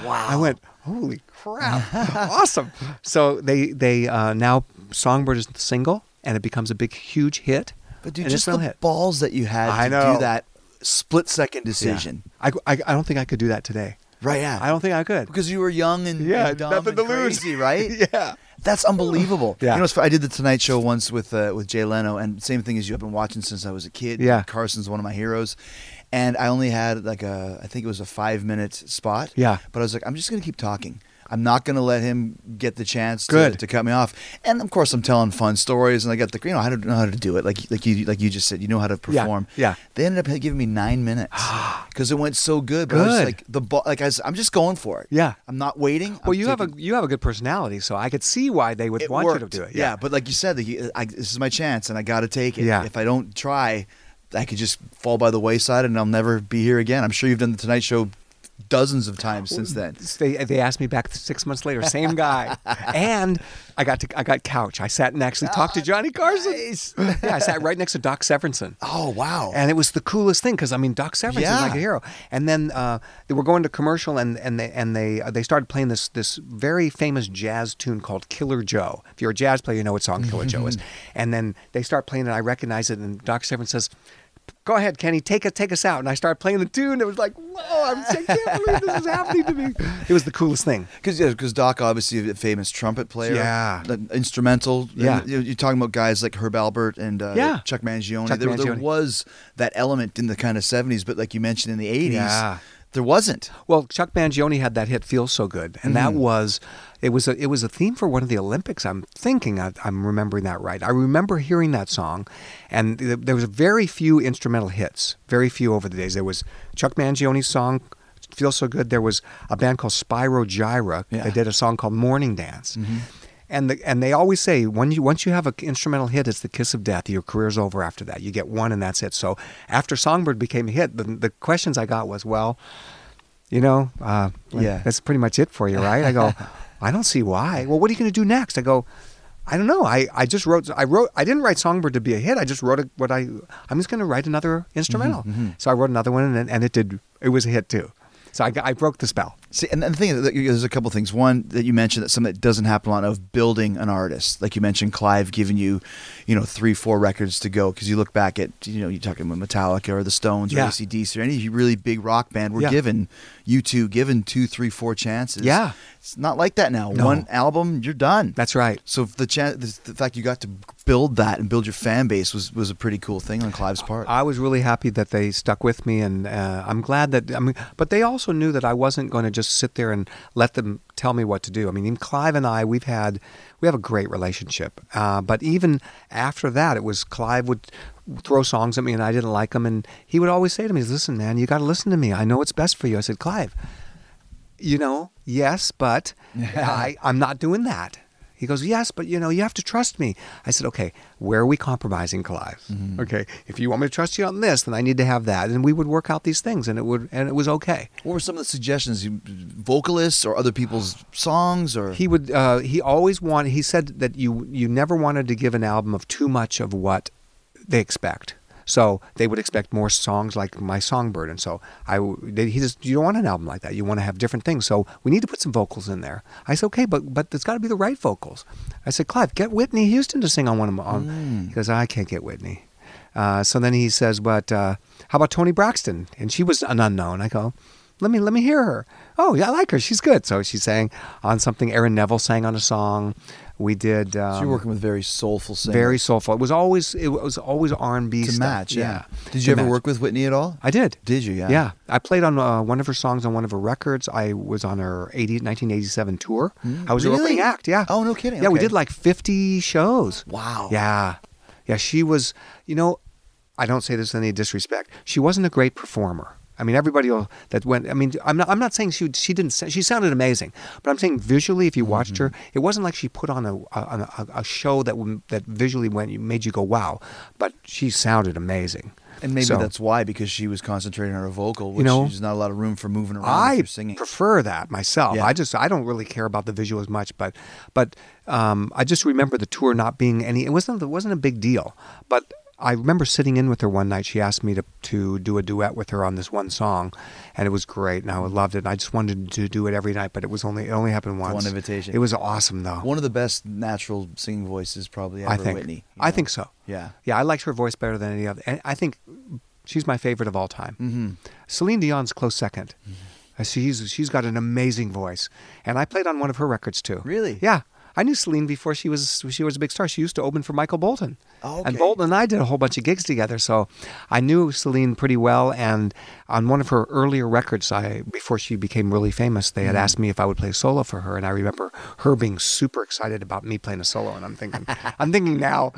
Wow. I went, holy crap, awesome. So they they uh, now Songbird is the single, and it becomes a big huge hit. But dude, just the hit. balls that you had I to know. do that split second Yeah. decision. I, I, I don't think I could do that today. Right, yeah. I don't think I could. because you were young and, Yeah, and dumb nothing and to lose. right? yeah. That's unbelievable. Yeah. You know, I did the Tonight Show once with uh, with Jay Leno, and same thing as you. I've been watching since I was a kid. Yeah. Carson's one of my heroes, and I only had like a, I think it was a five minute spot. Yeah. But I was like, I'm just gonna keep talking. I'm not gonna let him get the chance to, to cut me off. And of course, I'm telling fun stories, and I got the you know don't know how to do it. Like like you like you just said, you know how to perform. yeah. They ended up giving me nine minutes because it went so good. But I was Good. like the ball, like I was, I'm just going for it. Yeah. I'm not waiting. Well, I'm you have a you have a good personality, so I could see why they would want worked. you to do it. Yeah. but like you said, like, I, this is my chance, and I got to take it. Yeah. If I don't try, I could just fall by the wayside, and I'll never be here again. I'm sure you've done the Tonight Show dozens of times since then. They they asked me back six months later, same guy, and I got to I got couch. I sat and actually talked to Johnny Carson. Nice. yeah, I sat right next to Doc Severinsen. Oh wow! And it was the coolest thing because I mean Doc Severinsen's Yeah. like a hero. And then uh, they were going to commercial and and they and they uh, they started playing this this very famous jazz tune called Killer Joe. If you're a jazz player, you know what song Killer Joe is. And then they start playing it. I recognize it, and Doc Severinsen says. Go ahead, Kenny, take it, take us out. And I started playing the tune. It was like, whoa, I'm, I can't believe this is happening to me. It was the coolest thing. Because yeah, because Doc obviously a famous trumpet player, Yeah. the instrumental. Yeah. And, you know, you're talking about guys like Herb Alpert and uh, Yeah. Chuck Mangione. Chuck there, there was that element in the kind of '70s, but like you mentioned in the '80s, Yeah. there wasn't. Well, Chuck Mangione had that hit "Feel So Good," and that was it was a it was a theme for one of the Olympics. I'm thinking I, I'm remembering that right. I remember hearing that song, and th- there was very few instrumental hits, very few over the days. There was Chuck Mangione's song. "Feel so good. There was a band called Spyro Gyra. Yeah. They did a song called Morning Dance, and the, and they always say when you once you have an instrumental hit, it's the kiss of death. Your career's over after that. You get one, and that's it. So after Songbird became a hit, the, the questions I got was, well, you know, uh, Yeah. that's pretty much it for you, right? I go, I don't see why. Well, what are you going to do next? I go, I don't know. I, I just wrote. I wrote. I didn't write Songbird to be a hit. I just wrote a, what I. I'm just going to write another mm-hmm, instrumental. Mm-hmm. So I wrote another one, and, and it did. It was a hit too. So I, I broke the spell. See, and, the thing is, there's a couple things. One that you mentioned that something that doesn't happen a lot of building an artist. Like you mentioned, Clive giving you, you know, three, four records to go because you look back at, you know, you're talking about Metallica or the Stones or Yeah. ACDC or any really big rock band. We're Yeah. given you two given two, three, four chances. Yeah. it's not like that now. No. One album, you're done. That's right. So the chan the, the fact you got to build that and build your fan base was was a pretty cool thing on Clive's part. I was really happy that they stuck with me, and uh, I'm glad that. I mean, but they also knew that I wasn't going to just sit there and let them tell me what to do. I mean, even Clive and I, we've had we have a great relationship. Uh, but even after that, it was Clive would throw songs at me, and I didn't like them, and he would always say to me, "Listen, man, you got to listen to me. I know what's best for you." I said, "Clive, you know, yes, but I, I'm not doing that." He goes, Yes, but you know, you have to trust me. I said, Okay, where are we compromising, Clive? Okay, if you want me to trust you on this, then I need to have that. And we would work out these things and it would and it was okay. what were some of the suggestions? Vocalists or other people's songs or He would uh, he always wanted he said that you you never wanted to give an album of too much of what they expect. So they would expect more songs like my Songbird, and so I they- he just you don't want an album like that. You want to have different things. So we need to put some vocals in there. I said okay, but but it's got to be the right vocals. I said Clive, get Whitney Houston to sing on one of them. On. He goes, I can't get Whitney. Uh, so then he says, but uh, how about Toni Braxton? And she was an unknown. I go, let me let me hear her. Oh yeah, I like her. She's good. So she sang on something. Aaron Neville sang on a song. We did. Um, so you're working with very soulful singers. very soulful. It was always it was always R and B to stuff. match. Yeah. Did to you ever match. work with Whitney at all? I did. Did you? Yeah. Yeah, I played on uh, one of her songs on one of her records. I was on her 80, 1987 tour. I was her Mm, opening act. Yeah. Oh, no kidding. Yeah, we did like 50 shows. Wow. Yeah. Yeah, she was, you know, I don't say this in any disrespect. She wasn't a great performer. I mean, everybody will- that went. I mean, I'm not. I'm not saying she she didn't. She sounded amazing, but I'm saying visually, if you watched her, Mm-hmm. it wasn't like she put on a a, a, a show that that visually went made you go wow. But she sounded amazing. And maybe So- that's why because she was concentrating on her vocal, which know, there's not a lot of room for moving around. I singing. prefer that myself. Yeah. I just I don't really care about the visual as much, but but um, I just remember the tour not being any. It wasn't it wasn't a big deal, but. I remember sitting in with her one night. She asked me to, to do a duet with her on this one song, and it was great, and I loved it. And I just wanted to do it every night, but it was only it only happened once. One invitation. It was awesome though. One of the best natural singing voices probably ever, I think. Whitney. you I know? think so. Yeah. Yeah, I liked her voice better than any other. And I think she's my favorite of all time. Mm-hmm. Celine Dion's close 2nd Uh, She's she's got an amazing voice, and I played on one of her records too. Really? Yeah. I knew Celine before she was she was a big star. She used to open for Michael Bolton. Oh, And. Bolton and I did a whole bunch of gigs together, so I knew Celine pretty well. And on one of her earlier records, I before she became really famous, they had Mm-hmm. asked me if I would play a solo for her, and I remember her being super excited about me playing a solo. And I'm thinking, I'm thinking now,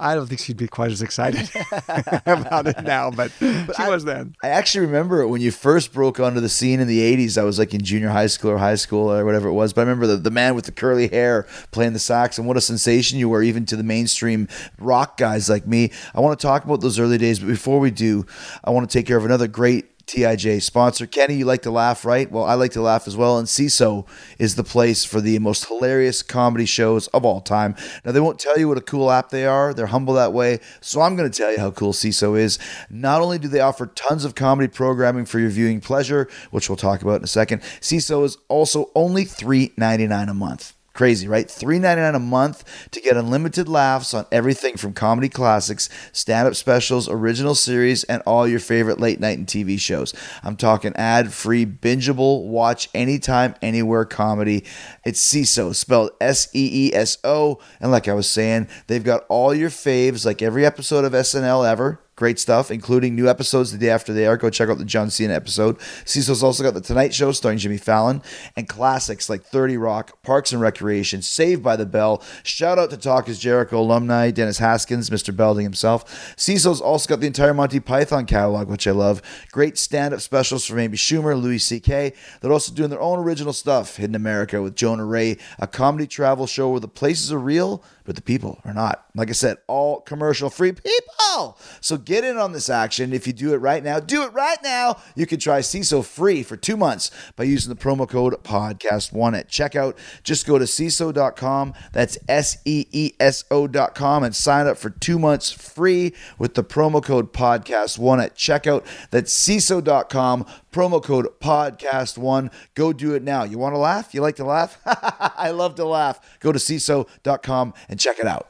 I don't think she'd be quite as excited about it now, but, she I- was then. I actually remember when you first broke onto the scene in the 80s. I was like in junior high school or high school or whatever it was. But I remember the, the man with the curly hair playing the sax and what a sensation you were, even to the mainstream rock guys like me. I want to talk about those early days. But before we do, I want to take care of another great TIJ sponsor. Kenny, you like to laugh, right? Well, I like to laugh as well. And Seeso is the place for the most hilarious comedy shows of all time. Now, they won't tell you what a cool app they are. They're humble that way. So I'm going to tell you how cool Seeso is. Not only do they offer tons of comedy programming for your viewing pleasure, which we'll talk about in a second, Seeso is also only $3.99 a month. Crazy, right? $3.99 a month to get unlimited laughs on everything from comedy classics, stand up specials, original series, and all your favorite late night and TV shows. I'm talking ad free, bingeable, watch anytime, anywhere comedy. It's Seeso, spelled S E E S O. And like I was saying, they've got all your faves, like every episode of SNL ever. Great stuff, including new episodes the day after they air. Go check out the John Cena episode. Seeso's also got The Tonight Show starring Jimmy Fallon and classics like 30 Rock, Parks and Recreation, Saved by the Bell. Shout out to Talk is Jericho alumni, Dennis Haskins, Mr. Belding himself. Seeso's also got the entire Monty Python catalog, which I love. Great stand up specials from Amy Schumer, Louis C.K. They're also doing their own original stuff, Hidden America with Jonah Ray, a comedy travel show where the places are real, but the people are not. Like I said, all commercial free people. So get in on this action. If you do it right now, do it right now. You can try Seeso free for two months by using the promo code podcast1 at checkout. Just go to Seeso.com. That's S E E S O.com and sign up for two months free with the promo code podcast1 at checkout. That's Seeso.com. Promo code podcast1. Go do it now. You want to laugh? You like to laugh? I love to laugh. Go to Seeso.com and check it out.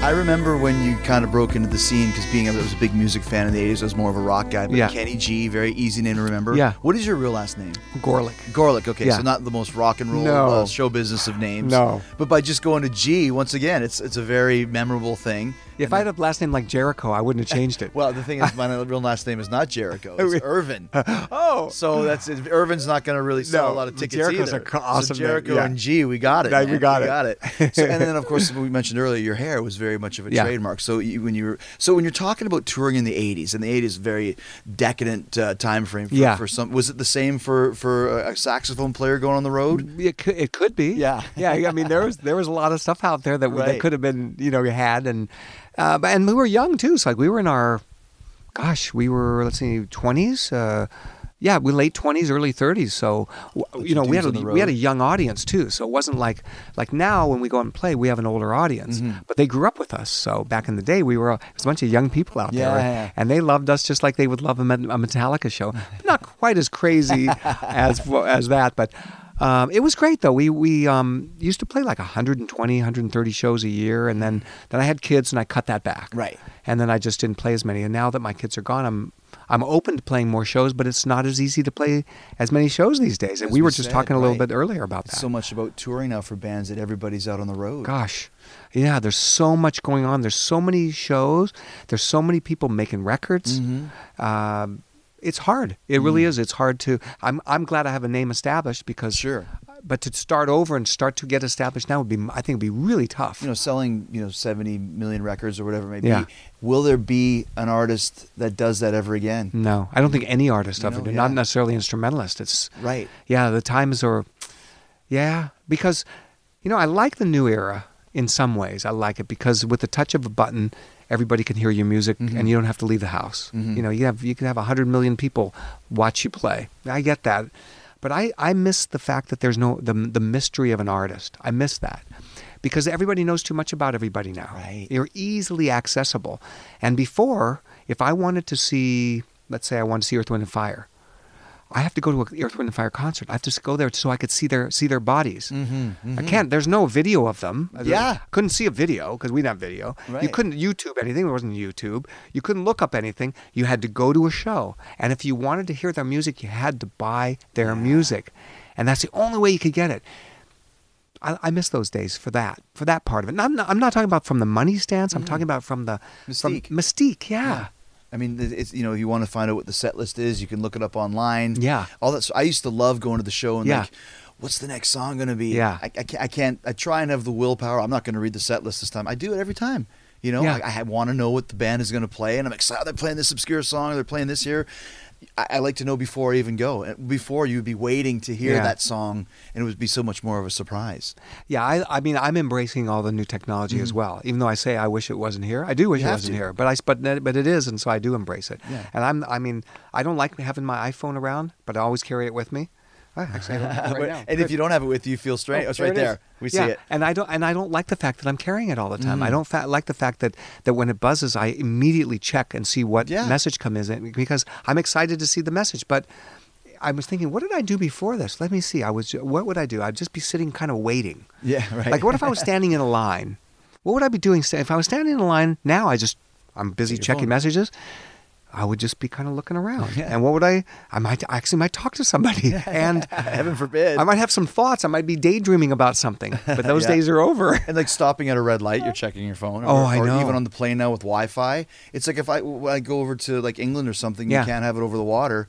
I remember when you kind of broke into the scene because being I was a big music fan in the 80s, I was more of a rock guy. But Yeah. Kenny G, very easy name to remember. Yeah. What is your real last name? Gorelick. Gorelick. Okay, Yeah. so not the most rock and roll No. uh, show business of names. No. But by just going to G, once again, it's it's a very memorable thing. If I had a last name like Jericho, I wouldn't have changed it. Well, the thing is, my real last name is not Jericho. It's Irvine. oh, So that's it. Irvine's not going to really sell No, a lot of tickets Jericho's either. awesome so name, Jericho yeah. and G, we got it. Yeah, we got it. got it. So, and then, of course, we mentioned earlier, your hair was very much of a Yeah. trademark. So you, when you were, so when you're talking about touring in the '80s, and the '80s is a very decadent uh, time frame. For, Yeah. For some, was it the same for for a saxophone player going on the road? It could, it could be. Yeah. yeah. I mean, there was there was a lot of stuff out there that, Right. that could have been you know had and uh, but- and we were young too. So like we were in our, gosh, we were let's see, twenties. Uh, yeah, we late twenties, early thirties. So you know, we had a, dudes on the we had a young audience too. So it wasn't like like now when we go out and play, we have an older audience, Mm-hmm. but they grew up with us. So back in the day, we were a, it was a bunch of young people out Yeah, there, yeah. and they loved us just like they would love a Metallica show. Not quite as crazy as as that, but. Um, it was great though. We we um, used to play like 120, 130 shows a year, and then then I had kids and I cut that back. Right. And then I just didn't play as many. And now that my kids are gone, I'm I'm open to playing more shows, but it's not as easy to play as many shows these days. And we we were just said, talking a little right. bit earlier about that. So much about touring now for bands that everybody's out on the road. Gosh, yeah, there's so much going on. There's so many shows. There's so many people making records. Mm-hmm. Um, it's hard. It really mm. is. It's hard to. I'm I'm glad I have a name established because Sure. But to start over and start to get established now would be, I think, would be really tough. you know, selling you know seventy million records or whatever it may Yeah. be. Will there be an artist that does that ever again? no, I don't think any artist You ever know, yeah. Not necessarily instrumentalist. It's Right. yeah, the times are, yeah, because, you know, I like the new era in some ways. I like it because with the touch of a button, everybody can hear your music, Mhm. and you don't have to leave the house. Mhm. You know, you have you can have a hundred million people watch you play. I get that, but I I miss the fact that there's no the the mystery of an artist. I miss that. Because everybody knows too much about everybody now. Right. You're easily accessible. And before, if I wanted to see, let's say I wanted to see Earth, Wind, and Fire, I have to go to an Earth, Wind, and Fire concert. I have to go there so I could see their see their bodies. Mm-hmm, I can't. There's no video of them. Yeah. couldn't see a video because we didn't have video. You couldn't YouTube anything. There wasn't YouTube. You couldn't look up anything. You had to go to a show, and if you wanted to hear their music, you had to buy their music, and that's the only way you could get it. I, I miss those days for that, for that part of it. And I'm not, I'm not talking about from the money stance. I'm talking about from the from Mm-hmm. Mystique. mystique. Yeah. I mean, it's you know, you want to find out what the set list is, you can look it up online. Yeah. all that. So I used to love going to the show and Yeah. like, what's the next song going to be? Yeah. I, I, can't, I can't. I try and have the willpower. I'm not going to read the set list this time. I do it every time. You know, Yeah. I, I want to know what the band is going to play, and I'm excited. They're playing this obscure song. They're playing this here. I, I like to know before I even go. Before you'd be waiting to hear Yeah. that song, and it would be so much more of a surprise. Yeah, I, I mean, I'm embracing all the new technology as well. Even though I say I wish it wasn't here, I do wish Mm. You it wasn't to. here. But I, but but it is, and so I do embrace it. Yeah. And I'm, I mean, I don't like having my iPhone around, but I always carry it with me. I actually, have it right now. and if you don't have it with you, you feel strange. Oh, it's right it there. We yeah. see it. And I don't and I don't like the fact that I'm carrying it all the time. I Mm. don't fa- like the fact that that when it buzzes, I immediately check and see what Yeah. message comes in because I'm excited to see the message. But I was thinking, what did I do before this? Let me see. I was. What would I do? I'd just be sitting, kind of waiting. Yeah, right. Like, what if I was standing in a line? What would I be doing? If I was standing in a line now, I just I'm busy checking phone. messages. I would just be kind of looking around. Yeah. And what would I? I might I actually might talk to somebody, and Heaven forbid. I might have some thoughts. I might be daydreaming about something. But those Yeah. days are over. and like stopping at a red light, you're checking your phone. Or, Oh, I or know. even on the plane now with Wi-Fi. It's like if I when I go over to like England or something, Yeah. you can't have it over the water.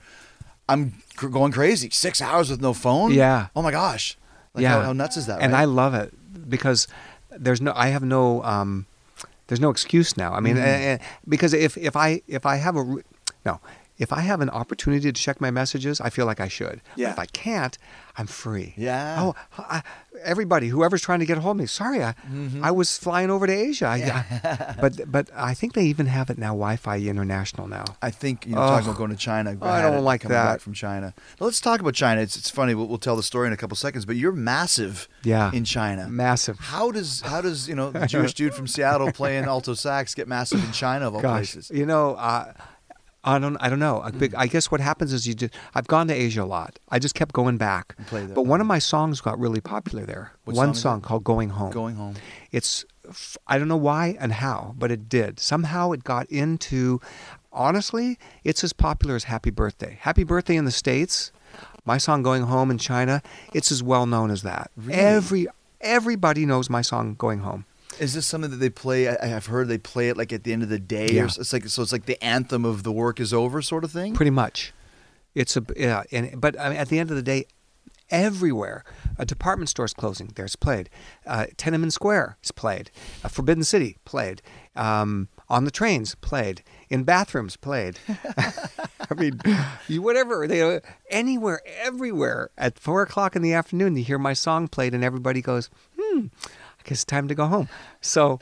I'm cr- going crazy. Six hours with no phone. Yeah. Oh my gosh. Like yeah. How, how nuts is that? And right? I love it because there's no. I have no. Um, there's no excuse now. I mean, Mm. eh, because if if I if I have a re- no. If I have an opportunity to check my messages, I feel like I should. But if I can't, I'm free. Yeah. Oh, I, everybody, whoever's trying to get a hold of me, sorry, I, I was flying over to Asia. I- I- but but I think they even have it now, Wi-Fi international now. I think you know Ugh. talking about going to China. I don't it like that. Back from China. Now, let's talk about China. It's, it's funny. We'll, we'll tell the story in a couple seconds. But you're massive. Yeah. In China. Massive. How does how does you know the Jewish dude from Seattle playing alto sax get massive in China of all Gosh, places? you know, uh, I don't, I don't know. I, big- I guess what happens is you just. I've gone to Asia a lot. I just kept going back. You play that. But one of my songs got really popular there. What one song song called "Going Home." Going home. It's. I don't know why and how, but it did. Somehow it got into. Honestly, it's as popular as "Happy Birthday." "Happy Birthday" in the states. My song "Going Home" in China. It's as well known as that. Really? Every everybody knows my song "Going Home." Is this something that they play? I, I've heard they play it like at the end of the day, Yeah. or it's like so. It's like the anthem of the work is over, sort of thing. Pretty much. It's a yeah, and but I mean, at the end of the day, everywhere a department store's closing. There's played. Uh, Tiananmen Square is played. Uh, Forbidden City played. Um, on the trains played. In bathrooms played. I mean, you whatever they anywhere, everywhere. At four o'clock in the afternoon, you hear my song played, and everybody goes, "Hmm, it's time to go home." So.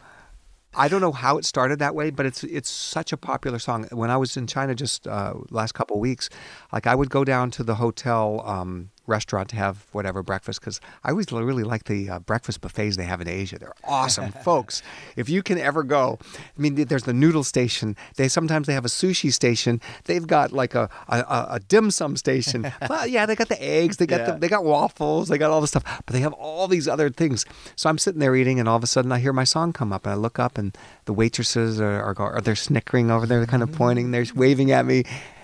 I don't know how it started that way, but it's it's such a popular song. When I was in China just uh, last couple weeks, like I would go down to the hotel um, restaurant to have whatever breakfast because I always really like the uh, breakfast buffets they have in Asia. They're awesome, folks. If you can ever go, I mean, there's the noodle station. They sometimes they have a sushi station. They've got like a a, a, dim sum station. well, yeah, they got the eggs. They got Yeah. the, they got waffles. They got all the stuff, but they have all these other things. So I'm sitting there eating, and all of a sudden I hear my song come up, and I look up, and the waitresses are are, are they're snickering over there, they're kind of pointing, they're waving at me,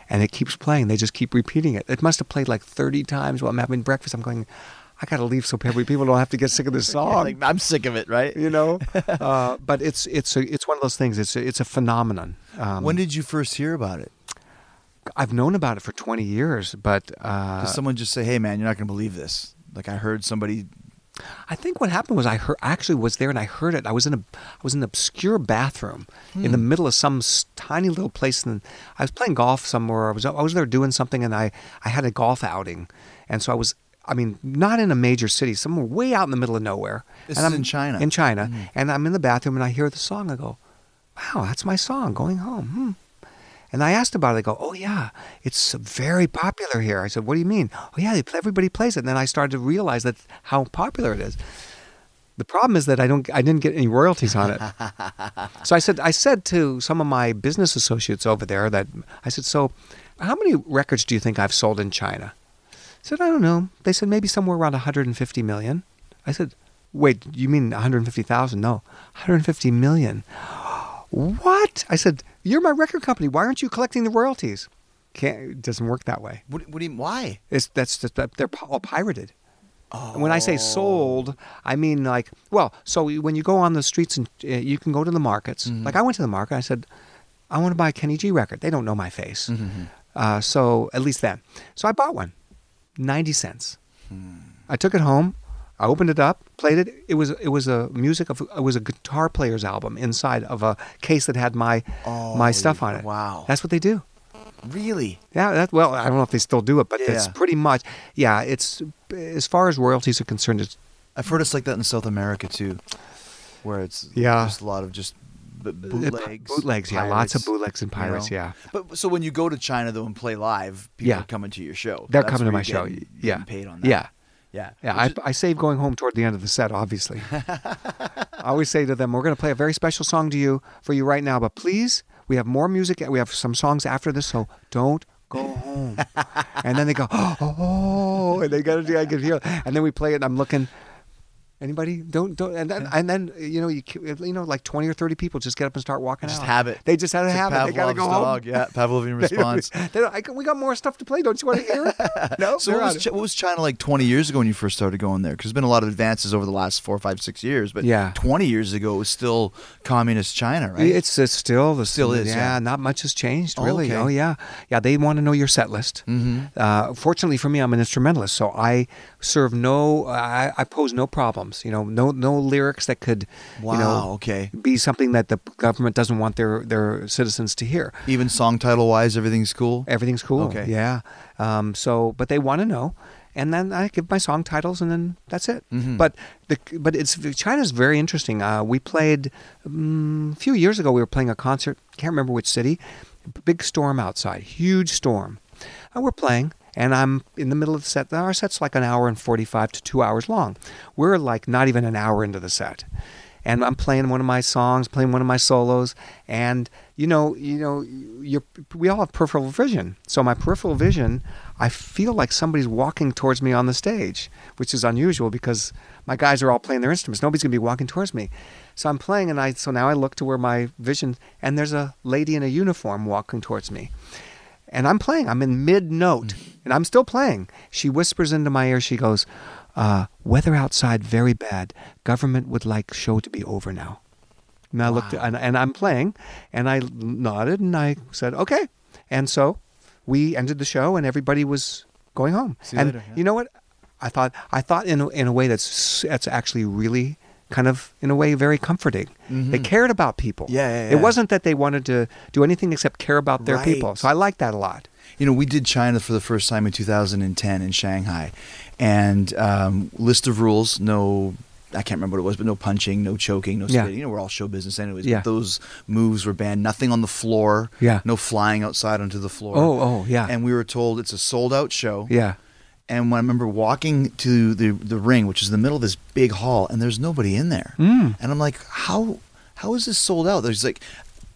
and it keeps playing. They just keep repeating it. It must have played like 30 times while I'm having breakfast. I'm going, I got to leave so people don't have to get sick of this song. Like, I'm sick of it, right? you know, uh, but it's it's a, it's one of those things. It's a, it's a phenomenon. Um, when did you first hear about it? I've known about it for 20 years, but uh, Does someone just say, "Hey, man, you're not going to believe this"? Like I heard somebody. I think what happened was I heard actually was there and I heard it. I was in a I was in an obscure bathroom in the middle of some s- tiny little place, and I was playing golf somewhere. I was I was there doing something, and I I had a golf outing, and so I was. I mean, not in a major city, somewhere way out in the middle of nowhere. This and is I'm in China. In China, and I'm in the bathroom, and I hear the song. I go, "Wow, that's my song, going home." Hmm. And I asked about it. They go, "Oh yeah, it's very popular here." I said, "What do you mean?" "Oh yeah, everybody plays it." And then I started to realize that how popular it is. The problem is that I don't, I didn't get any royalties on it. so I said, I said to some of my business associates over there that I said, "So, how many records do you think I've sold in China?" I said, "I don't know." They said maybe somewhere around 150 million. I said, "Wait, you mean 150,000?" No, 150 million. What? I said, "You're my record company. Why aren't you collecting the royalties?" Can't. It doesn't work that way. What, what do you? Why? It's that's just, that they're all pirated. And when I say sold, I mean like well. So when you go on the streets and uh, you can go to the markets. Like I went to the market. I said, I want to buy a Kenny G record. They don't know my face. Uh, so at least then. So I bought one, ninety cents. I took it home. I opened it up, played it. It was it was a music of it was a guitar player's album inside of a case that had my my Oh, stuff on it. wow. that's what they do. Really? Yeah, that well, I don't know if they still do it, but it's pretty much yeah. It's as far as royalties are concerned, it's I've heard it's like that in South America too, where it's Yeah. just a lot of just bootlegs. bootlegs, yeah, lots of bootlegs and you know? pirates, yeah. But so when you go to China though and play live, people Yeah. are coming to your show. They're That's coming to my show. getting- yeah, getting paid on that. yeah, yeah, yeah. I, I save going home toward the end of the set. Obviously, I always say to them, "We're going to play a very special song to you for you right now, but please, we have more music. We have some songs after this, so don't go home. and then they go, oh, and they got to, do, I can hear, and then we play it, and I'm looking. Anybody? Don't don't and then and then you know you you know like twenty or thirty people just get up and start walking Just out. have it. They just had to have it. They gotta go home. Yeah, Pavlovian They don't- response. They don't, I, we got more stuff to play. Don't you want to hear it? No. So what was, what was China like 20 years ago when you first started going there? Because there's been a lot of advances over the last four, five, six years. But Yeah. 20 years ago, it was still communist China, right? It's, it's still the Still is, Yeah, yeah. not much has changed Oh, really. okay. Oh yeah, yeah. They want to know your set list. Mhm. Uh, fortunately for me, I'm an instrumentalist, so I serve no. I, I pose no problems. You know, no no lyrics that could, Wow, you know, okay. be something that the government doesn't want their their citizens to hear. Even song title wise, everything's cool. Everything's cool. Okay. Yeah. Um, so, but they want to know, and then I give my song titles, and then that's it. Mhm. But the but it's China's very interesting. Uh, we played um, a few years ago. We were playing a concert. Can't remember which city. Big storm outside. Huge storm. And we're playing. And I'm in the middle of the set. Our set's like an hour and 45 to two hours long. We're like not even an hour into the set and I'm playing one of my songs, playing one of my solos, and you know, you know, you're, we all have peripheral vision. So my peripheral vision, I feel like somebody's walking towards me on the stage, which is unusual because my guys are all playing their instruments. Nobody's gonna be walking towards me. So I'm playing, and I so now I look to where my vision, and there's a lady in a uniform walking towards me. And I'm playing. I'm in mid note, and I'm still playing. She whispers into my ear. She goes, uh, "Weather outside very bad. Government would like show to be over now." And I looked, and, and I'm playing, and I nodded, and I said, "Okay." And so we ended the show, and everybody was going home. You and later, yeah. you know what? I thought I thought in a, in a way that's that's actually really kind of in a way very comforting. They Mhm. cared about people. Yeah, yeah, It wasn't that they wanted to do anything except care about their people. So I like that a lot. You know, we did China for the first time in 2010 in Shanghai, and um, list of rules: no, I can't remember what it was, but no punching, no choking, no Yeah. You know, we're all show business anyways. Yeah. But those moves were banned. Nothing on the floor. Yeah. No flying outside onto the floor. Oh, oh, yeah. And we were told it's a sold out show. Yeah. And when I remember walking to the the ring, which is in the middle of this big hall, and there's nobody in there. Mm. And I'm like, how how is this sold out? There's like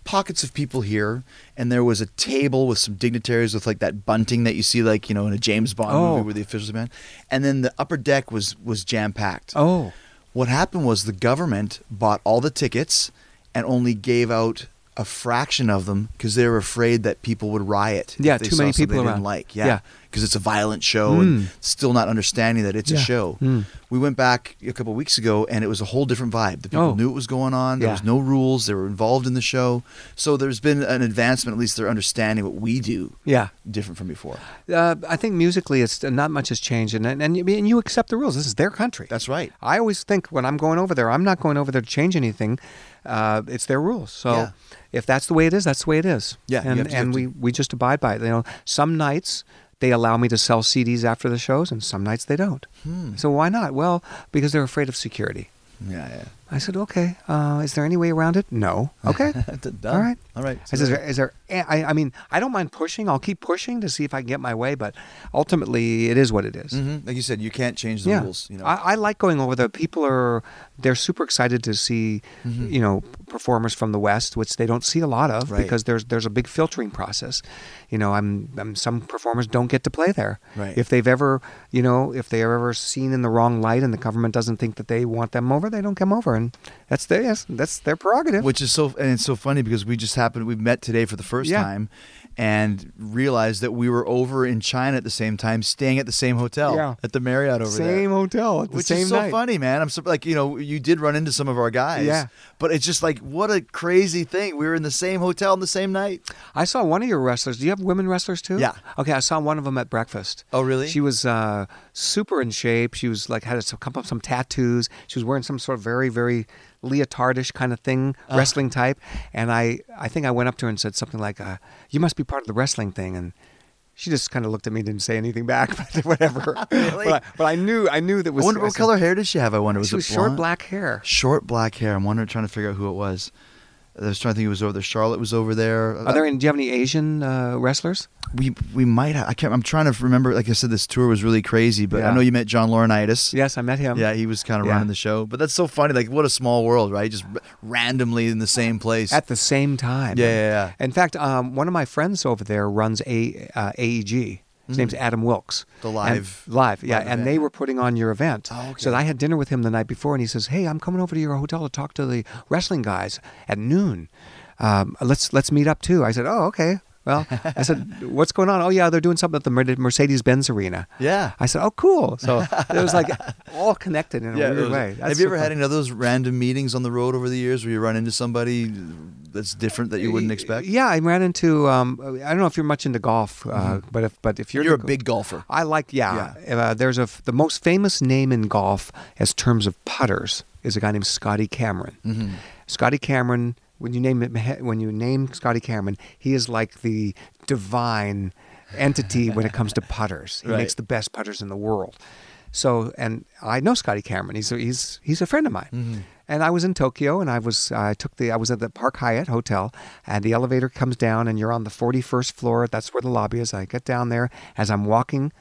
pockets of people here, and there was a table with some dignitaries with like that bunting that you see like you know in a James Bond Oh. movie where the officials banned. And then the upper deck was was jam packed. Oh. What happened was the government bought all the tickets and only gave out a fraction of them because they were afraid that people would riot. Yeah, too many people they around. didn't like. Yeah, Yeah. Because it's a violent show Mm. and still not understanding that it's a show. Mm. We went back a couple of weeks ago and it was a whole different vibe. The people Oh. knew what was going on. There Yeah. was no rules. They were involved in the show. So there's been an advancement. At least they're understanding what we do Yeah. different from before. Uh, I think musically, it's not much has changed, and and, you- and you accept the rules. This is their country. That's right. I always think when I'm going over there, I'm not going over there to change anything. Uh, it's their rules. So Yeah. if that's the way it is, that's the way it is. Yeah, and and we we just abide by it. You know, some nights they allow me to sell CDs after the shows, and some nights they don't. Hmm. So why not? Well, because they're afraid of security. Yeah, yeah. I said, okay. Uh, is there any way around it? No. Okay. All right. All right. I said, is there, is there I, I mean, I don't mind pushing. I'll keep pushing to see if I can get my way, but ultimately, it is what it is. Mhm. Like you said, you can't change the yeah. rules. You know. I, I like going over there. People are they're super excited to see Mhm. you know performers from the West, which they don't see a lot of Right. because there's there's a big filtering process. You know, I'm, I'm some performers don't get to play there. Right. If they've ever you know if they're ever seen in the wrong light and the government doesn't think that they want them over, they don't come over, and that's their yes, that's their prerogative. Which is so, and it's so funny because we just happened, we met today for the first Yeah. time and realized that we were over in China at the same time, staying at the same hotel Yeah. at the Marriott over there. same hotel at the Which same is so night. funny, man. I'm so, like, you know, you did run into some of our guys. Yeah. But it's just like, what a crazy thing. We were in the same hotel on the same night. I saw one of your wrestlers. Do you have women wrestlers too? Yeah. Okay, I saw one of them at breakfast. Oh, really? She was uh, super in shape. She was like had a, come up some tattoos. She was wearing some sort of very very leotardish kind of thing, Uh. wrestling type. And I I think I went up to her and said something like, uh, "You must be part of the wrestling thing." And she just kind of looked at me, didn't say anything back, but whatever. Really? But, I, but I knew I knew that I was. wonder I what said- color hair did she have? I wonder. Was She it was short blonde? black hair. Short black hair. I'm wondering, trying to figure out who it was. I was trying to think. It was over there. Charlotte was over there. Are there? Any, do you have any Asian uh, wrestlers? we we might. Have, I can't. I'm trying to remember. Like I said, this tour was really crazy. But I know you met John Laurinaitis. Yes, I met him. Yeah, he was kind of Yeah. running the show. But that's so funny. Like, what a small world, right? Just r- randomly in the same place. At the same time. Yeah, yeah, yeah. In fact, um, one of my friends over there runs a uh, AEG. His name's Adam Wilkes. Mm. The And- live- live, yeah. live and event. they were putting on your event. Oh, okay. So I had dinner with him the night before, and he says, "Hey, I'm coming over to your hotel to talk to the wrestling guys at noon. Um, let's let's meet up too." I said, "Oh, okay." Well, I said, "What's going on?" Oh, yeah, they're doing something at the Mercedes Benz Arena. Yeah. I said, "Oh, cool." So it was like all connected in a yeah, weird was- way. Have you ever fun. had any of those random meetings on the road over the years where you run into somebody that's different that you wouldn't expect? Yeah, I ran into. Um, I don't know if you're much into golf, uh, but if but if you're Mm-hmm. You're a big golfer. I like yeah. Uh, there's a the most famous name in golf as terms of putters is a guy named Scotty Cameron. Mm-hmm. Scotty Cameron. When you name it, when you name Scotty Cameron, he is like the divine entity when it comes to putters. He Right. makes the best putters in the world. So, and I know Scotty Cameron. He's a, he's he's a friend of mine. Mm-hmm. And I was in Tokyo, and I was I took the I was at the Park Hyatt hotel, and the elevator comes down, and you're on the 41st floor. That's where the lobby is. I get down there as I'm walking.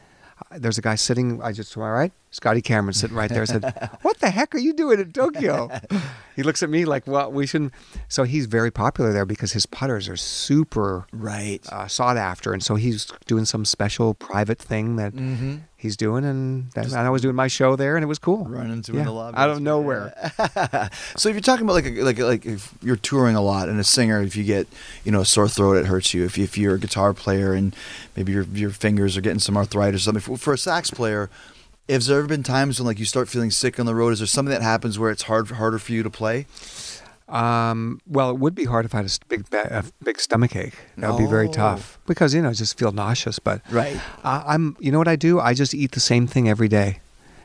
uh, There's a guy sitting. I just, am my right? Scotty Cameron sitting right there. Said, "What the heck are you doing in Tokyo?" he looks at me like, "Well, we shouldn't." So he's very popular there because his putters are super Right. uh, sought after, and so he's doing some special private thing that Mm-hmm. he's doing, and, that, and I was doing my show there, and it was cool. Run into yeah. in the lobby. out of nowhere. so if you're talking about like a, like like if you're touring a lot and a singer, if you get you know a sore throat, it hurts you. If if you're a guitar player and maybe your your fingers are getting some arthritis or something. For, for a sax player, has there ever been times when like you start feeling sick on the road? Is there something that happens where it's hard harder for you to play? Um, well, it would be hard if I had a big, a big stomach ache. That would be very Oh. tough because you know I just feel nauseous. But Right. I, I'm, you know what I do? I just eat the same thing every day,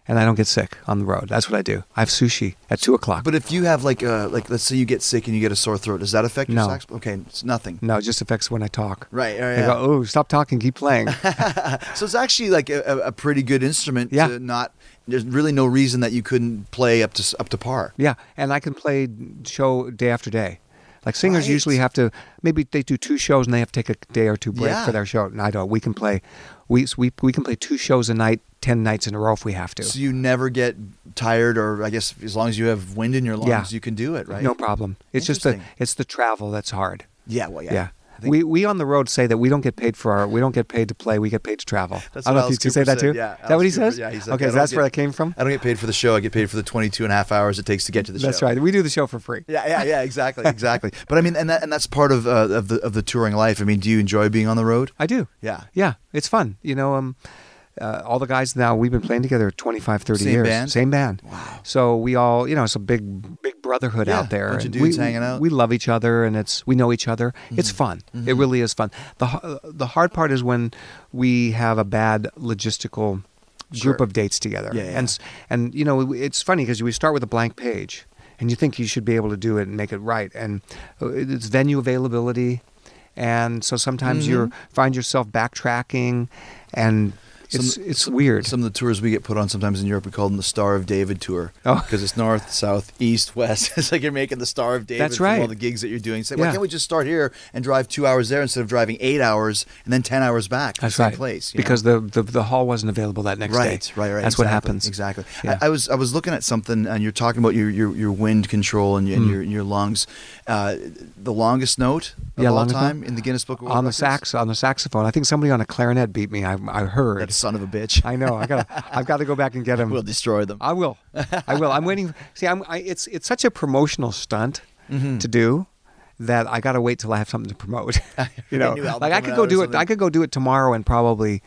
and I don't get sick on the road. That's what I do. I have sushi at two o'clock. But if you have like uh like let's say you get sick and you get a sore throat, does that affect your No. sax? Okay, it's nothing. no, it just affects when I talk. Right. right I yeah. go, oh, stop talking, keep playing. so it's actually like a, a- a pretty good instrument Yeah. to not. There's really no reason that you couldn't play up to up to par. Yeah, and I can play show day after day. Like singers Right. usually have to maybe they do two shows and they have to take a day or two break Yeah. for their show. And I don't. We can play, we we we can play two shows a night, ten nights in a row if we have to. So you never get tired, or I guess as long as you have wind in your lungs, Yeah. you can do it, right? No problem. It's just the it's the travel that's hard. Yeah, well, yeah. Yeah. We we on the road say that we don't get paid for our we don't get paid to play. We get paid to travel. That's I don't know if Alice you can say that too. said, yeah, Is that what he Cooper, says? yeah, he said, okay, "I so that's where that came from. I don't get paid for the show. I get paid for the 22 and a half hours it takes to get to the show. That's right. We do the show for free. Yeah, yeah, yeah, exactly, exactly. but I mean, and that and that's part of uh, of the of the touring life. I mean, do you enjoy being on the road? I do. Yeah. Yeah, it's fun. You know, um, uh, all the guys now we've been playing together 25, 30 Same years. band? Same band. Wow. So we all, you know, it's a big, big brotherhood Yeah, out there. bunch of dudes we, hanging out. We love each other, and it's we know each other. It's Mm-hmm. fun. It really is fun. the The hard part is when we have a bad logistical group of dates together. Yeah, yeah. And and you know, it's funny because we start with a blank page, and you think you should be able to do it and make it right, and uh, it's venue availability. And so sometimes you find yourself backtracking, and it's Some- it's some- weird. Some of the tours we get put on sometimes in Europe, we call them the Star of David tour. Oh. Because it's north, south, east, west. It's like you're making the Star of David That's from all right. the gigs that you're doing. Say, why Yeah. can't we just start here and drive two hours there instead of driving eight hours and then 10 hours back That's right. place? you know? because the, the the hall wasn't available that next right, day. right, right. That's what happens. Exactly. Yeah. I, I was I was looking at something, and you're talking about your your, your wind control and, and Mm. your your lungs. Uh, the longest note of Yeah, all time note? in the Guinness Book of World on the sax on the saxophone. I think somebody on a clarinet beat me. I, I heard. That son of a bitch. I know. I got. I've got to go back and get him. will destroy them. I will. I will. I'm waiting. See, I'm. I, it's it's such a promotional stunt Mm-hmm. to do that I got to wait till I have something to promote. you know, like I could go do it. I could go do it tomorrow and probably.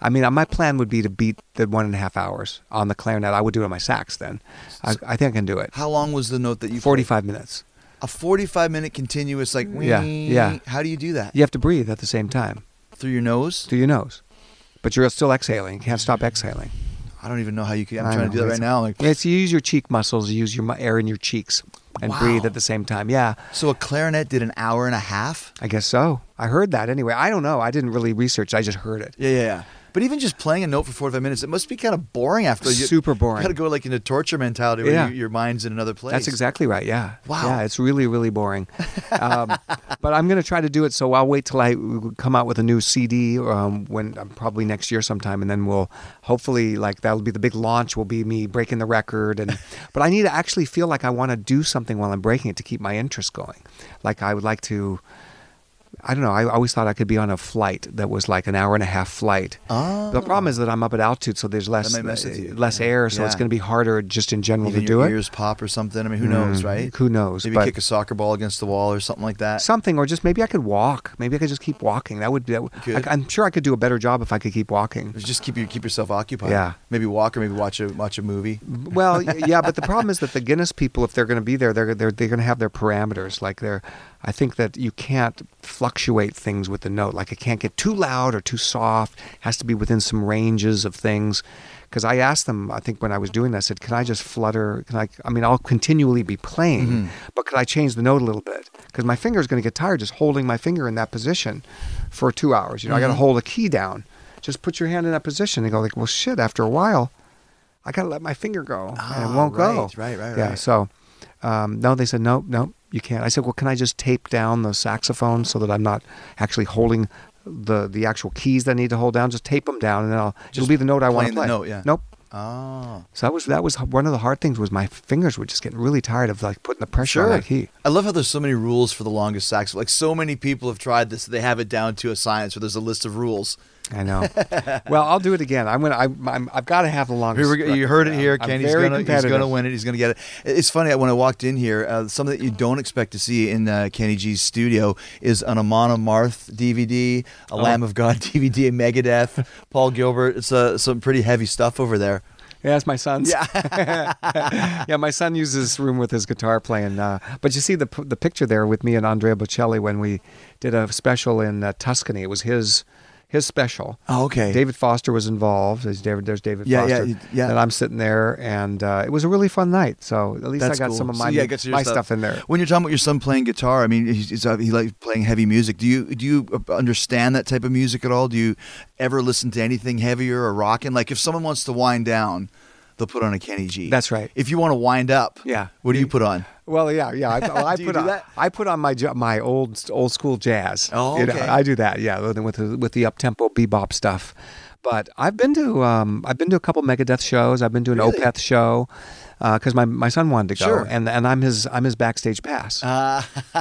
I mean, my plan would be to beat the one and a half hours on the clarinet. I would do it on my sax then. I, I think I can do it. How long was the note that you? played? Forty-five minutes. A 45 minute continuous like. Yeah, yeah. How do you do that? You have to breathe at the same time Through your nose? through your nose, but you're still exhaling. You can't stop exhaling. I don't even know how you can. I'm I trying know. to do that right now. Like, It's you use your cheek muscles, you use your air in your cheeks, and Wow. breathe at the same time. Yeah, so a clarinet did an hour and a half. I guess so. I heard that anyway. I don't know. I didn't really research. I just heard it. Yeah, yeah, yeah. But even just playing a note for 45 minutes, it must be kind of boring after. You, Super boring. You got to go like into torture mentality where Yeah. you, your mind's in another place. That's exactly right. Yeah. Wow. Yeah, it's really really boring. Um, but I'm going to try to do it. So I'll wait till I come out with a new CD um, when um, probably next year sometime, and then we'll hopefully like that'll be the big launch. Will be me breaking the record, and but I need to actually feel like I want to do something while I'm breaking it to keep my interest going. Like I would like to. I don't know. I always thought I could be on a flight that was like an hour and a half flight. Oh. The problem is that I'm up at altitude, so there's less with less Yeah. air, so it's going to be harder just in general Even to do your it. ears pop or something. I mean, who knows, Mm, right? Who knows? Maybe kick a soccer ball against the wall or something like that. something, or just maybe I could walk. Maybe I could just keep walking. That would be. That. I, am sure I could do a better job if I could keep walking. Just keep you keep yourself occupied. Yeah. Maybe walk or maybe watch a watch a movie. Well, yeah, but the problem is that the Guinness people, if they're going to be there, they're they're they're going to have their parameters. Like they're, I think that you can't fluctuate things with the note. Like it can't get too loud or too soft. It has to be within some ranges of things. Because I asked them, I think when I was doing that, I said, "Can I just flutter? Can I? I mean, I'll continually be playing, Mhm. but could I change the note a little bit? Because my finger is going to get tired just holding my finger in that position for two hours. You know, I got to hold a key down. Just put your hand in that position and go like, well, shit. After a while, I got to let my finger go, and Ah, it won't go. right, right, right, Yeah. So, um, no, they said no, no, you can't. I said, well, can I just tape down the saxophone so that I'm not actually holding the the actual keys that I need to hold down? Just tape them down, and then I'll it'll Just be the note I want to play. note, yeah. Nope. Oh. So that was that was one of the hard things was my fingers were just getting really tired of like putting the pressure on Sure. that key. I love how there's so many rules for the longest sax. Like so many people have tried this, they have it down to a science where there's a list of rules. I know. well, I'll do it again. I'm gonna. I, I'm, I've got to have the longest. Here we go. You heard it here. Kenny's very gonna he's gonna win it. He's gonna get it. It's funny when I walked in here. Uh, something that you don't expect to see in uh, Kenny G's studio is an Amon Amarth DVD, a Oh. Lamb of God DVD, a Megadeth, Paul Gilbert. It's uh, some pretty heavy stuff over there. Yeah, it's my son's. Yeah. yeah, my son uses this room with his guitar playing. Uh, but you see the the picture there with me and Andrea Bocelli when we did a special in uh, Tuscany. It was his his special. Oh, okay. David Foster was involved. There's David. There's David Yeah, yeah, Foster. y- yeah. And I'm sitting there, and uh, it was a really fun night. So at least That's I got cool. some of So, my yeah, get my stuff. in there. When you're talking about your son playing guitar, I mean, he's, he's, uh, he likes playing heavy music. Do you do you understand that type of music at all? Do you ever listen to anything heavier or rocking? Like if someone wants to wind down, they'll put on a Kenny G. That's right. If you want to wind up, Yeah. what do you put on? Well, yeah, yeah. I, well, I put on, that? I put on my my old old school jazz. Oh, You know. I do that. Yeah, with with the, with the up tempo bebop stuff. But I've been to um, I've been to a couple Megadeth shows. I've been to an Really? Opeth show because my, my son wanted to go, Sure. and and I'm his I'm his backstage pass. Uh,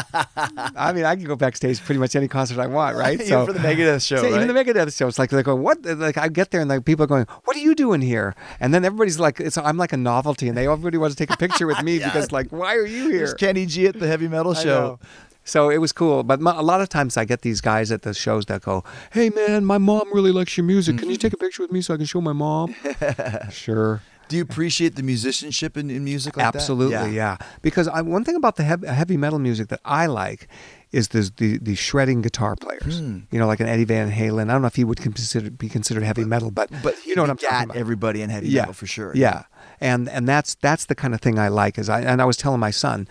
I mean, I can go backstage pretty much any concert I want, right? even for the Megadeth show, So right? Even the Megadeth show, it's like they're going, "What?" Like I get there and like people are going, "What are you doing here?" And then everybody's like, "It's I'm like a novelty," and they everybody wants to take a picture with me Yeah. because like, "Why are you here?" There's Kenny G at the heavy metal show. So it was cool, but mo- a lot of times I get these guys at the shows that go, "Hey man, my mom really likes your music. Mm-hmm. Can you take a picture with me so I can show my mom?" sure, Do you appreciate the musicianship in, in music like that? absolutely, yeah. Because I, one thing about the heavy, heavy metal music that I like is the the, the shredding guitar players. Hmm. You know, like an Eddie Van Halen. I don't know if he would consider be considered heavy metal, but But you know what I'm talking about. everybody in heavy yeah, metal for sure. Yeah, and and that's that's the kind of thing I like. Is I and I was telling my son,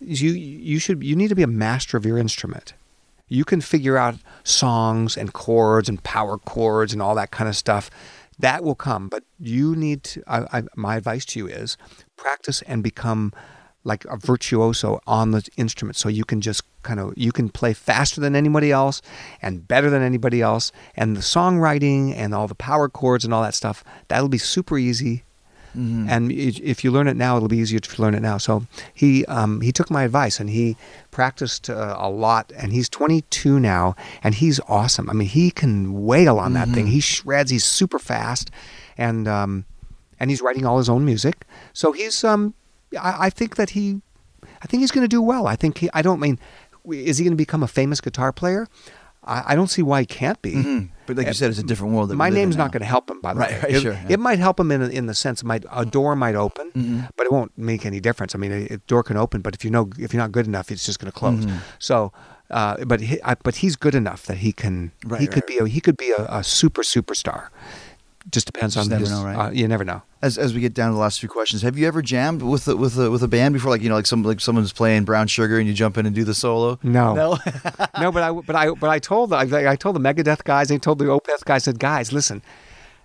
you you should you need to be a master of your instrument. You can figure out songs and chords and power chords and all that kind of stuff. That will come, but you need to. I, I, my advice to you is practice and become like a virtuoso on the instrument, so you can just kind of you can play faster than anybody else and better than anybody else. And the songwriting and all the power chords and all that stuff that'll be super easy Mhm. and if you learn it now, it'll be easier to learn it now. So he um, he took my advice and he practiced uh, a lot. And he's 22 now, and he's awesome. I mean, he can wail on that thing. He shreds. He's super fast, and um, and he's writing all his own music. So he's um, I, I think that he, I think he's going to do well. I think he. I don't mean, is he going to become a famous guitar player? I, I don't see why he can't be. Mhm. But like you said, it's a different world. My we live in name's not going to help him, by the Right, way. right, it, sure, yeah. it might help him in in the sense might a door might open, Mhm. but it won't make any difference. I mean, a, a door can open, but if you know if you're not good enough, it's just going to close. Mhm. So, uh, but he, I, but he's good enough that he can Right, he right, could be a, he could be a, a super superstar. Just depends Just on never his- know, right? uh, you never know. As, as we get down to the last few questions, have you ever jammed with a, with a, with a band before? Like you know, like some like someone's playing Brown Sugar and you jump in and do the solo. No. no. no, but I but I but I told the, I, I told the Megadeth guys, I told the Opeth guys, I said, guys, listen,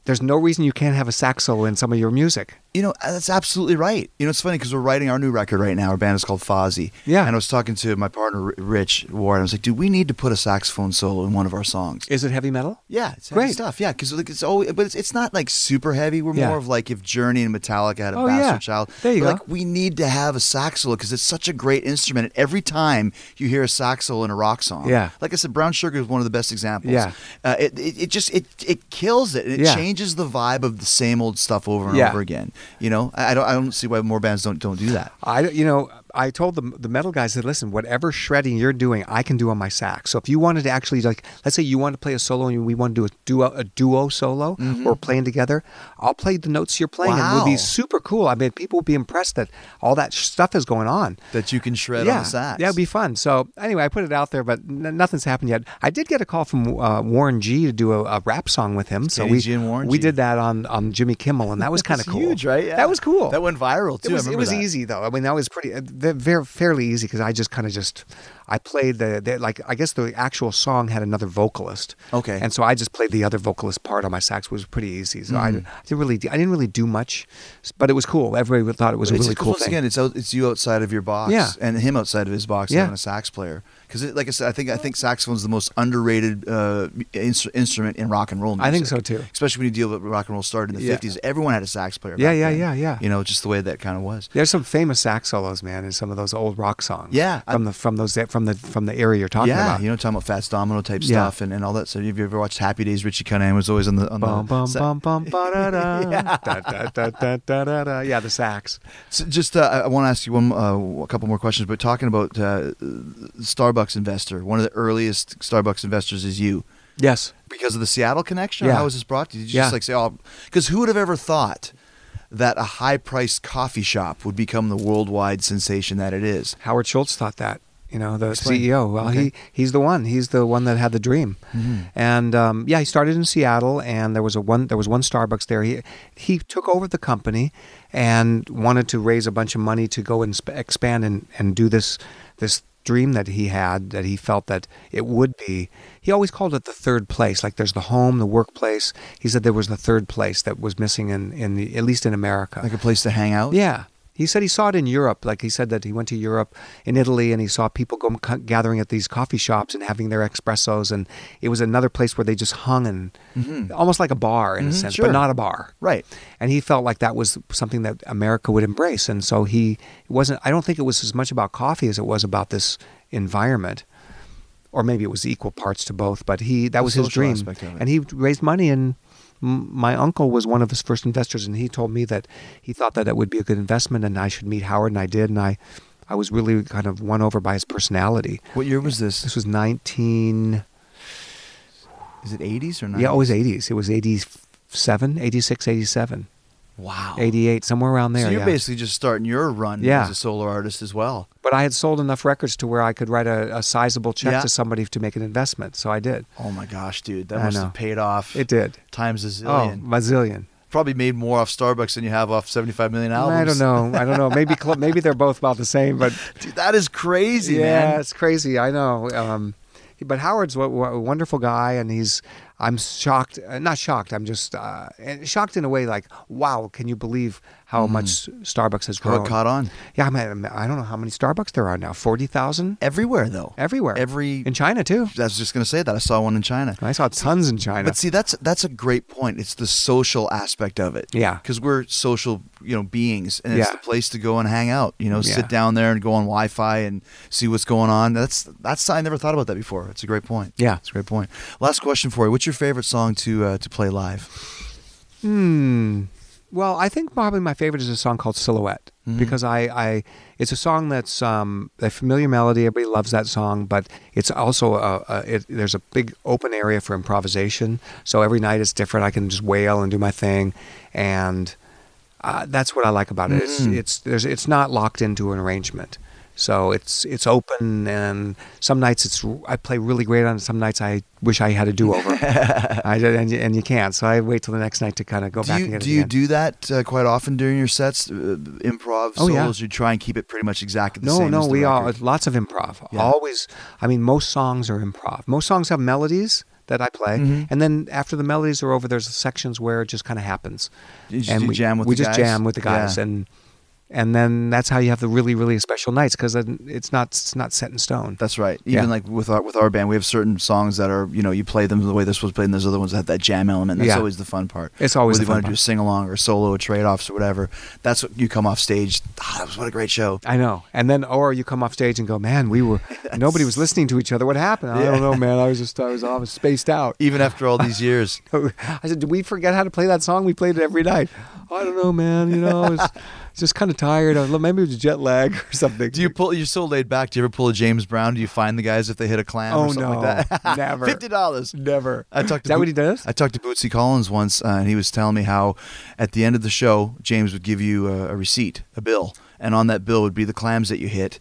there's no reason you can't have a sax solo in some of your music. You know, that's absolutely right. You know, it's funny because we're writing our new record right now. Our band is called Fozzy. Yeah. And I was talking to my partner, Rich Ward. I was like, dude, we need to put a saxophone solo in one of our songs. Is it heavy metal? Yeah, it's heavy Great. stuff. Yeah, because like, it's always, but it's, it's not like super heavy. We're Yeah. more of like if Journey and Metallica had a Oh, Bastard yeah. Child. There you go. Like we need to have a sax solo because it's such a great instrument. And every time you hear a sax solo in a rock song, Yeah. like I said, Brown Sugar is one of the best examples. Yeah. uh, it, it it just it it kills it. It Yeah. changes the vibe of the same old stuff over and Yeah. over again. You know, I, I don't I don't see why more bands don't don't do that. I, you know, I told the the metal guys that listen, whatever shredding you're doing, I can do on my sax. So if you wanted to actually like, let's say you want to play a solo and we want to do a duo a duo solo or playing together, I'll play the notes you're playing. and it would be super cool. I mean, people would be impressed that all that stuff is going on. That you can shred yeah, on the sax. yeah, it'd be fun. So anyway, I put it out there, but n- nothing's happened yet. I did get a call from uh, Warren G to do a, a rap song with him. So Kenny we and Warren we G. did that on on Jimmy Kimmel, and that was kind of cool. huge, right? Yeah. That was cool. That went viral too. It was, it was easy though. I mean, that was pretty uh, very fairly easy because I just kind of just I played the, the like I guess the actual song had another vocalist. Okay. And so I just played the other vocalist part on my sax. It was pretty easy. So I, Mm-hmm. I didn't really I didn't really do much, but it was cool. Everybody thought it was a really cool once thing. again, it's it's you outside of your box, Yeah. and him outside of his box Yeah. having a sax player because like I said, I think I think saxophone's the most underrated uh, instrument in rock and roll. Music. I think so too, especially when you deal with rock and roll started in the fifties. Yeah. Everyone had a sax player. Yeah, yeah, then. yeah, yeah. You know, just the way that kind of was. There's some famous sax solos, man, in some of those old rock songs. Yeah, from I, the from those from the from the area you're talking yeah, about. you know, talking about Fats Domino type yeah. stuff and, and all that. So have you ever watched Happy Days? Richie Cunningham was always on the on bum, the bum, sa- bum, bum, yeah. Yeah the sax. So just uh, I want to ask you one uh, a couple more questions, but talking about uh, Star Starbucks investor, one of the earliest Starbucks investors is you. Yes. because of the Seattle connection? Yeah. how was this brought to you? Did you Yeah. just like say, oh, because who would have ever thought that a high priced coffee shop would become the worldwide sensation that it is? Howard Schultz thought that. You know, the Explain. CEO. Well, Okay. he he's the one. He's the one that had the dream. And um, yeah, he started in Seattle, and there was a one there was one Starbucks there. He he took over the company and wanted to raise a bunch of money to go and sp- expand and, and do this this dream that he had that he felt that it would be. He always called it the third place. Like there's the home, the workplace. He said there was the third place that was missing in in the at least in America. Like a place to hang out? Yeah. He said he saw it in Europe. Like he said that he went to Europe, in Italy, and he saw people go, gathering at these coffee shops and having their espressos. And it was another place where they just hung and almost like a bar in a Mhm, sense, sure. but not a bar. Right. And he felt like that was something that America would embrace. And so he it wasn't, I don't think it was as much about coffee as it was about this environment. Or maybe it was equal parts to both, but he that The was his dream, aspect of it. and he raised money. And my uncle was one of his first investors, and he told me that he thought that it would be a good investment, and I should meet Howard, and I did, and I, I was really kind of won over by his personality. What year was this? This was nineteen, Is it 80s or 90s? yeah, it was eighties. It was 87, 86, 87, Wow. 88, somewhere around there. So you're yeah. basically just starting your run Yeah. as a solo artist as well. But I had sold enough records to where I could write a, a sizable check Yeah. to somebody to make an investment, so I did. Oh my gosh, dude. That I must know. have paid off It did. times a zillion. Oh, zillion. bazillion. Probably made more off Starbucks than you have off 75 million albums. I don't know. I don't know. Maybe cl- maybe they're both about the same, but Dude, that is crazy, yeah, man. it's crazy. I know. Um, but Howard's a, a wonderful guy, and he's. I'm shocked. Uh, not shocked. I'm just uh, shocked in a way. Like, wow, can you believe how much Starbucks has grown? caught on. Yeah, I, mean, I don't know how many Starbucks there are now. Forty thousand Everywhere, though. everywhere. Every. in China too. I was just going to say that. I saw one in China. I saw tons in China. But see, that's that's a great point. It's the social aspect of it. Yeah. Because we're social, you know, beings, and it's Yeah. the place to go and hang out. You know, Yeah. sit down there and go on Wi-Fi and see what's going on. That's that's I never thought about that before. It's a great point. Yeah. it's a great point. Last question for you: What's your favorite song to uh, to play live? Hmm. Well, I think probably my favorite is a song called Silhouette Mhm. because I, I it's a song that's um, a familiar melody. Everybody loves that song, but it's also a, a it, there's a big open area for improvisation. So every night it's different. I can just wail and do my thing, and uh, that's what I like about it. It's Mhm. it's there's it's not locked into an arrangement. So it's it's open, and some nights it's I play really great on. it. Some nights I wish I had a do over, and you, and you can't. So I wait till the next night to kind of go Do back you and get do you again. do that uh, quite often during your sets? Uh, improv Oh, yeah. You try and keep it pretty much exactly the no, same. no, the we all lots of improv. Yeah. Always, I mean, most songs are improv. Most songs have melodies that I play, Mm-hmm. and then after the melodies are over, there's sections where it just kind of happens. You just and we jam with we the just guys? jam with the guys, Yeah. and and then that's how you have the really really special nights because it's not it's not set in stone. That's right. Even Yeah. like with our with our band, we have certain songs that are you know you play them the way this was played, and there's other ones that have that jam element. That's Yeah. always the fun part. It's always whether the you fun want to do a sing along or solo or trade offs or whatever. That's what you come off stage. Ah, that was what a great show. I know. And then, or you come off stage and go, man, we were, nobody was listening to each other. What happened? I Yeah. don't know, man. I was just, I was, was spaced out. Even after all these years, I said, did we forget how to play that song? We played it every night. I don't know, man. You know, just kind of tired. I was, maybe it was jet lag or something. do you pull? You're so laid back. Do you ever pull a James Brown? Do you find the guys if they hit a clam Oh, or something no. like that? Never. Fifty dollars. Never. I talked to Is that Bo- what he does? I talked to Bootsy Collins once, uh, and he was telling me how at the end of the show, James would give you a, a receipt, a bill, and on that bill would be the clams that you hit.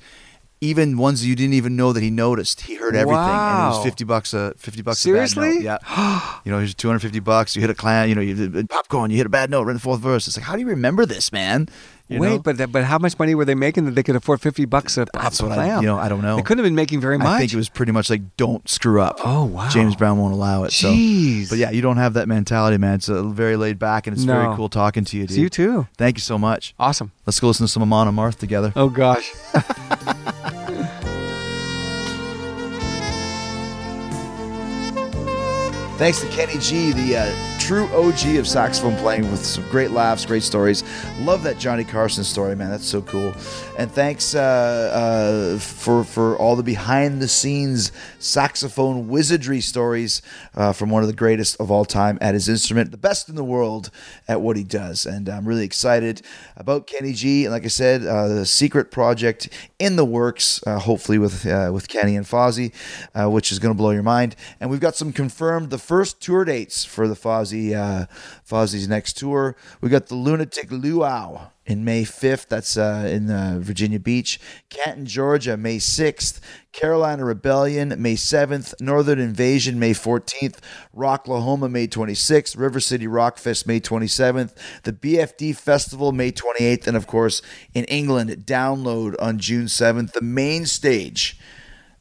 Even ones you didn't even know that he noticed. He heard everything, and it was fifty bucks a fifty bucks. A bad Seriously? note. Yeah. you know, here's two hundred fifty bucks. You hit a clam. You know, you did popcorn. You hit a bad note right in the fourth verse. It's like, how do you remember this, man? You Wait, know? but that- but how much money were they making that they could afford fifty bucks a, That's what I- you know, I don't know. They couldn't have been making very much. I think it was pretty much like, don't screw up. Oh, wow. James Brown won't allow it. So. Jeez. But yeah, you don't have that mentality, man. It's uh, very laid back, and it's very cool talking to you, dude. you too. Thank you so much. Awesome. Let's go listen to some Amon and Marth together. Oh gosh. Thanks to Kenny G, the uh, true OG of saxophone playing with some great laughs, great stories. Love that Johnny Carson story, man. That's so cool. And thanks uh, uh, for for all the behind the scenes saxophone wizardry stories uh, from one of the greatest of all time at his instrument, the best in the world at what he does. And I'm really excited about Kenny G. And like I said, uh, the secret project in the works, uh, hopefully with uh, with Kenny and Fozzy, which is going to blow your mind. And we've got some confirmed the first tour dates for the Fozzy uh, Fozzy's next tour. We got the Lunatic Luau in May 5th. That's uh, in uh, Virginia Beach. Canton, Georgia, May 6th. Carolina Rebellion, May 7th. Northern Invasion, May 14th. Rocklahoma, May 26th. River City Rock Fest, May 27th. The BFD Festival, May 28th. And of course, in England, Download on June 7th. The main stage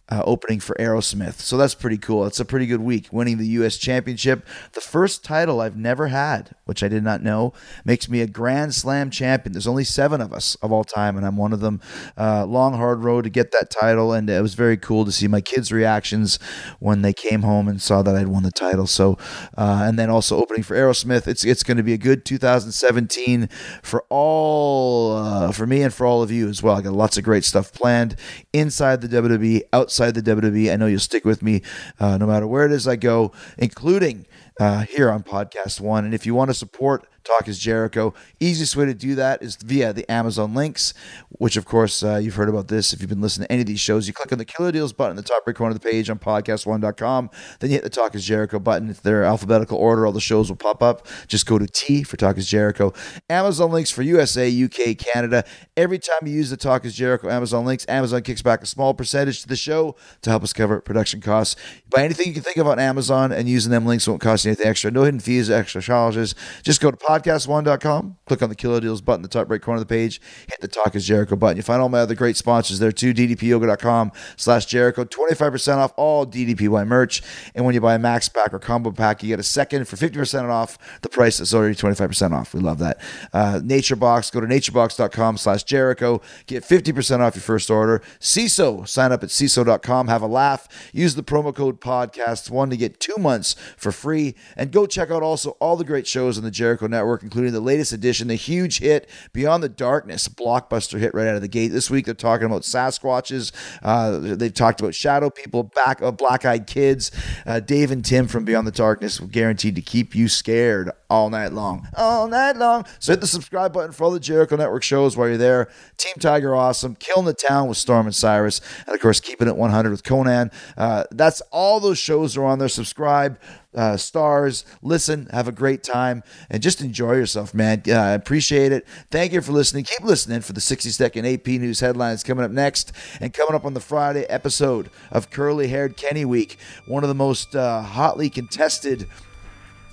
uh, opening for Aerosmith. So that's pretty cool. It's a pretty good week. Winning the U.S. Championship, the first title I've never had, which I did not know, makes me a Grand Slam champion. There's only seven of us of all time, and I'm one of them. Uh, long, hard road to get that title, and it was very cool to see my kids' reactions when they came home and saw that I'd won the title. So, uh, and then also opening for Aerosmith. It's it's going to be a good 2017 for all uh, for me and for all of you as well. I got lots of great stuff planned inside the WWE, outside the WWE. I know you'll stick with me uh, no matter where it is I go, including uh, here on Podcast One. And if you want to support Talk is Jericho. Easiest way to do that is via the Amazon links, which, of course, uh, you've heard about this if you've been listening to any of these shows. You click on the Killer Deals button in the top right corner of the page on podcast1.com. Then you hit the Talk is Jericho button. If they're alphabetical order, all the shows will pop up. Just go to T for Talk is Jericho. Amazon links for USA, UK, Canada. Every time you use the Talk is Jericho Amazon links, Amazon kicks back a small percentage to the show to help us cover production costs. Buy anything you can think of on Amazon, and using them links won't cost you anything extra. No hidden fees, extra charges. Just go to podcast1.com, click on the Killer Deals button in the top right corner of the page, hit the Talk is Jericho button. You find all my other great sponsors there too, ddpyoga.com slash Jericho. 25% off all DDPY merch. And when you buy a max pack or combo pack, you get a second for 50% off the price that's already 25% off. We love that. Uh, NatureBox, go to naturebox.com slash Jericho. Get 50% off your first order. Seeso, sign up at Seeso.com. Have a laugh. Use the promo code podcast1 to get two months for free. And go check out also all the great shows on the Jericho Network, including the latest edition, the huge hit Beyond the Darkness, blockbuster hit right out of the gate. This week they're talking about Sasquatches. Uh, they've talked about shadow people, back uh, black-eyed kids. Uh, Dave and Tim from Beyond the Darkness guaranteed to keep you scared all night long, all night long. So hit the subscribe button for all the Jericho Network shows while you're there. Team Tiger, awesome. Killing the Town with Storm and Cyrus, and of course keeping it 100 with Conan. Uh, that's all those shows are on there. Subscribe uh, stars. Listen, have a great time, and just enjoy yourself, man. Uh, I appreciate it. Thank you for listening. Keep listening for the 60 second AP News headlines coming up next, and coming up on the Friday episode of Curly Haired Kenny Week, one of the most uh, hotly contested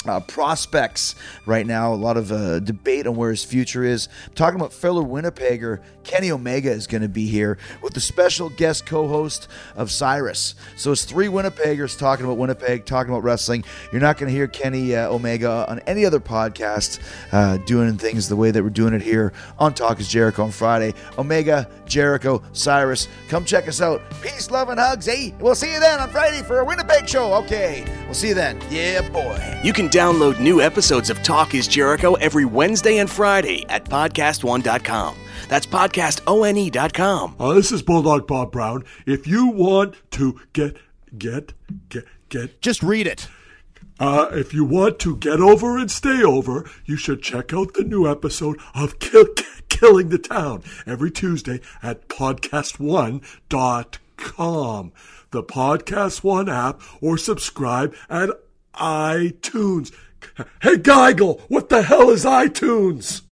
uh, prospects right now. A lot of uh, debate on where his future is. talking about fellow Winnipegger Kenny Omega is going to be here with the special guest co-host of Cyrus. So it's three Winnipeggers talking about Winnipeg, talking about wrestling. You're not going to hear Kenny uh, Omega on any other podcast uh, doing things the way that we're doing it here on Talk is Jericho on Friday. Omega, Jericho, Cyrus, come check us out. Peace, love, and hugs. Hey, we'll see you then on Friday for a Winnipeg show. Okay, we'll see you then. Yeah, boy. You can download new episodes of Talk is Jericho every Wednesday and Friday at podcastone.com. That's podcastone.com. Uh, this is Bulldog Bob Brown. If you want to get, get, get, get. Just read it. Uh, if you want to get over and stay over, you should check out the new episode of Kill, Killing the Town every Tuesday at podcastone.com, the Podcast One app, or subscribe at iTunes. Hey, Geigel, what the hell is iTunes?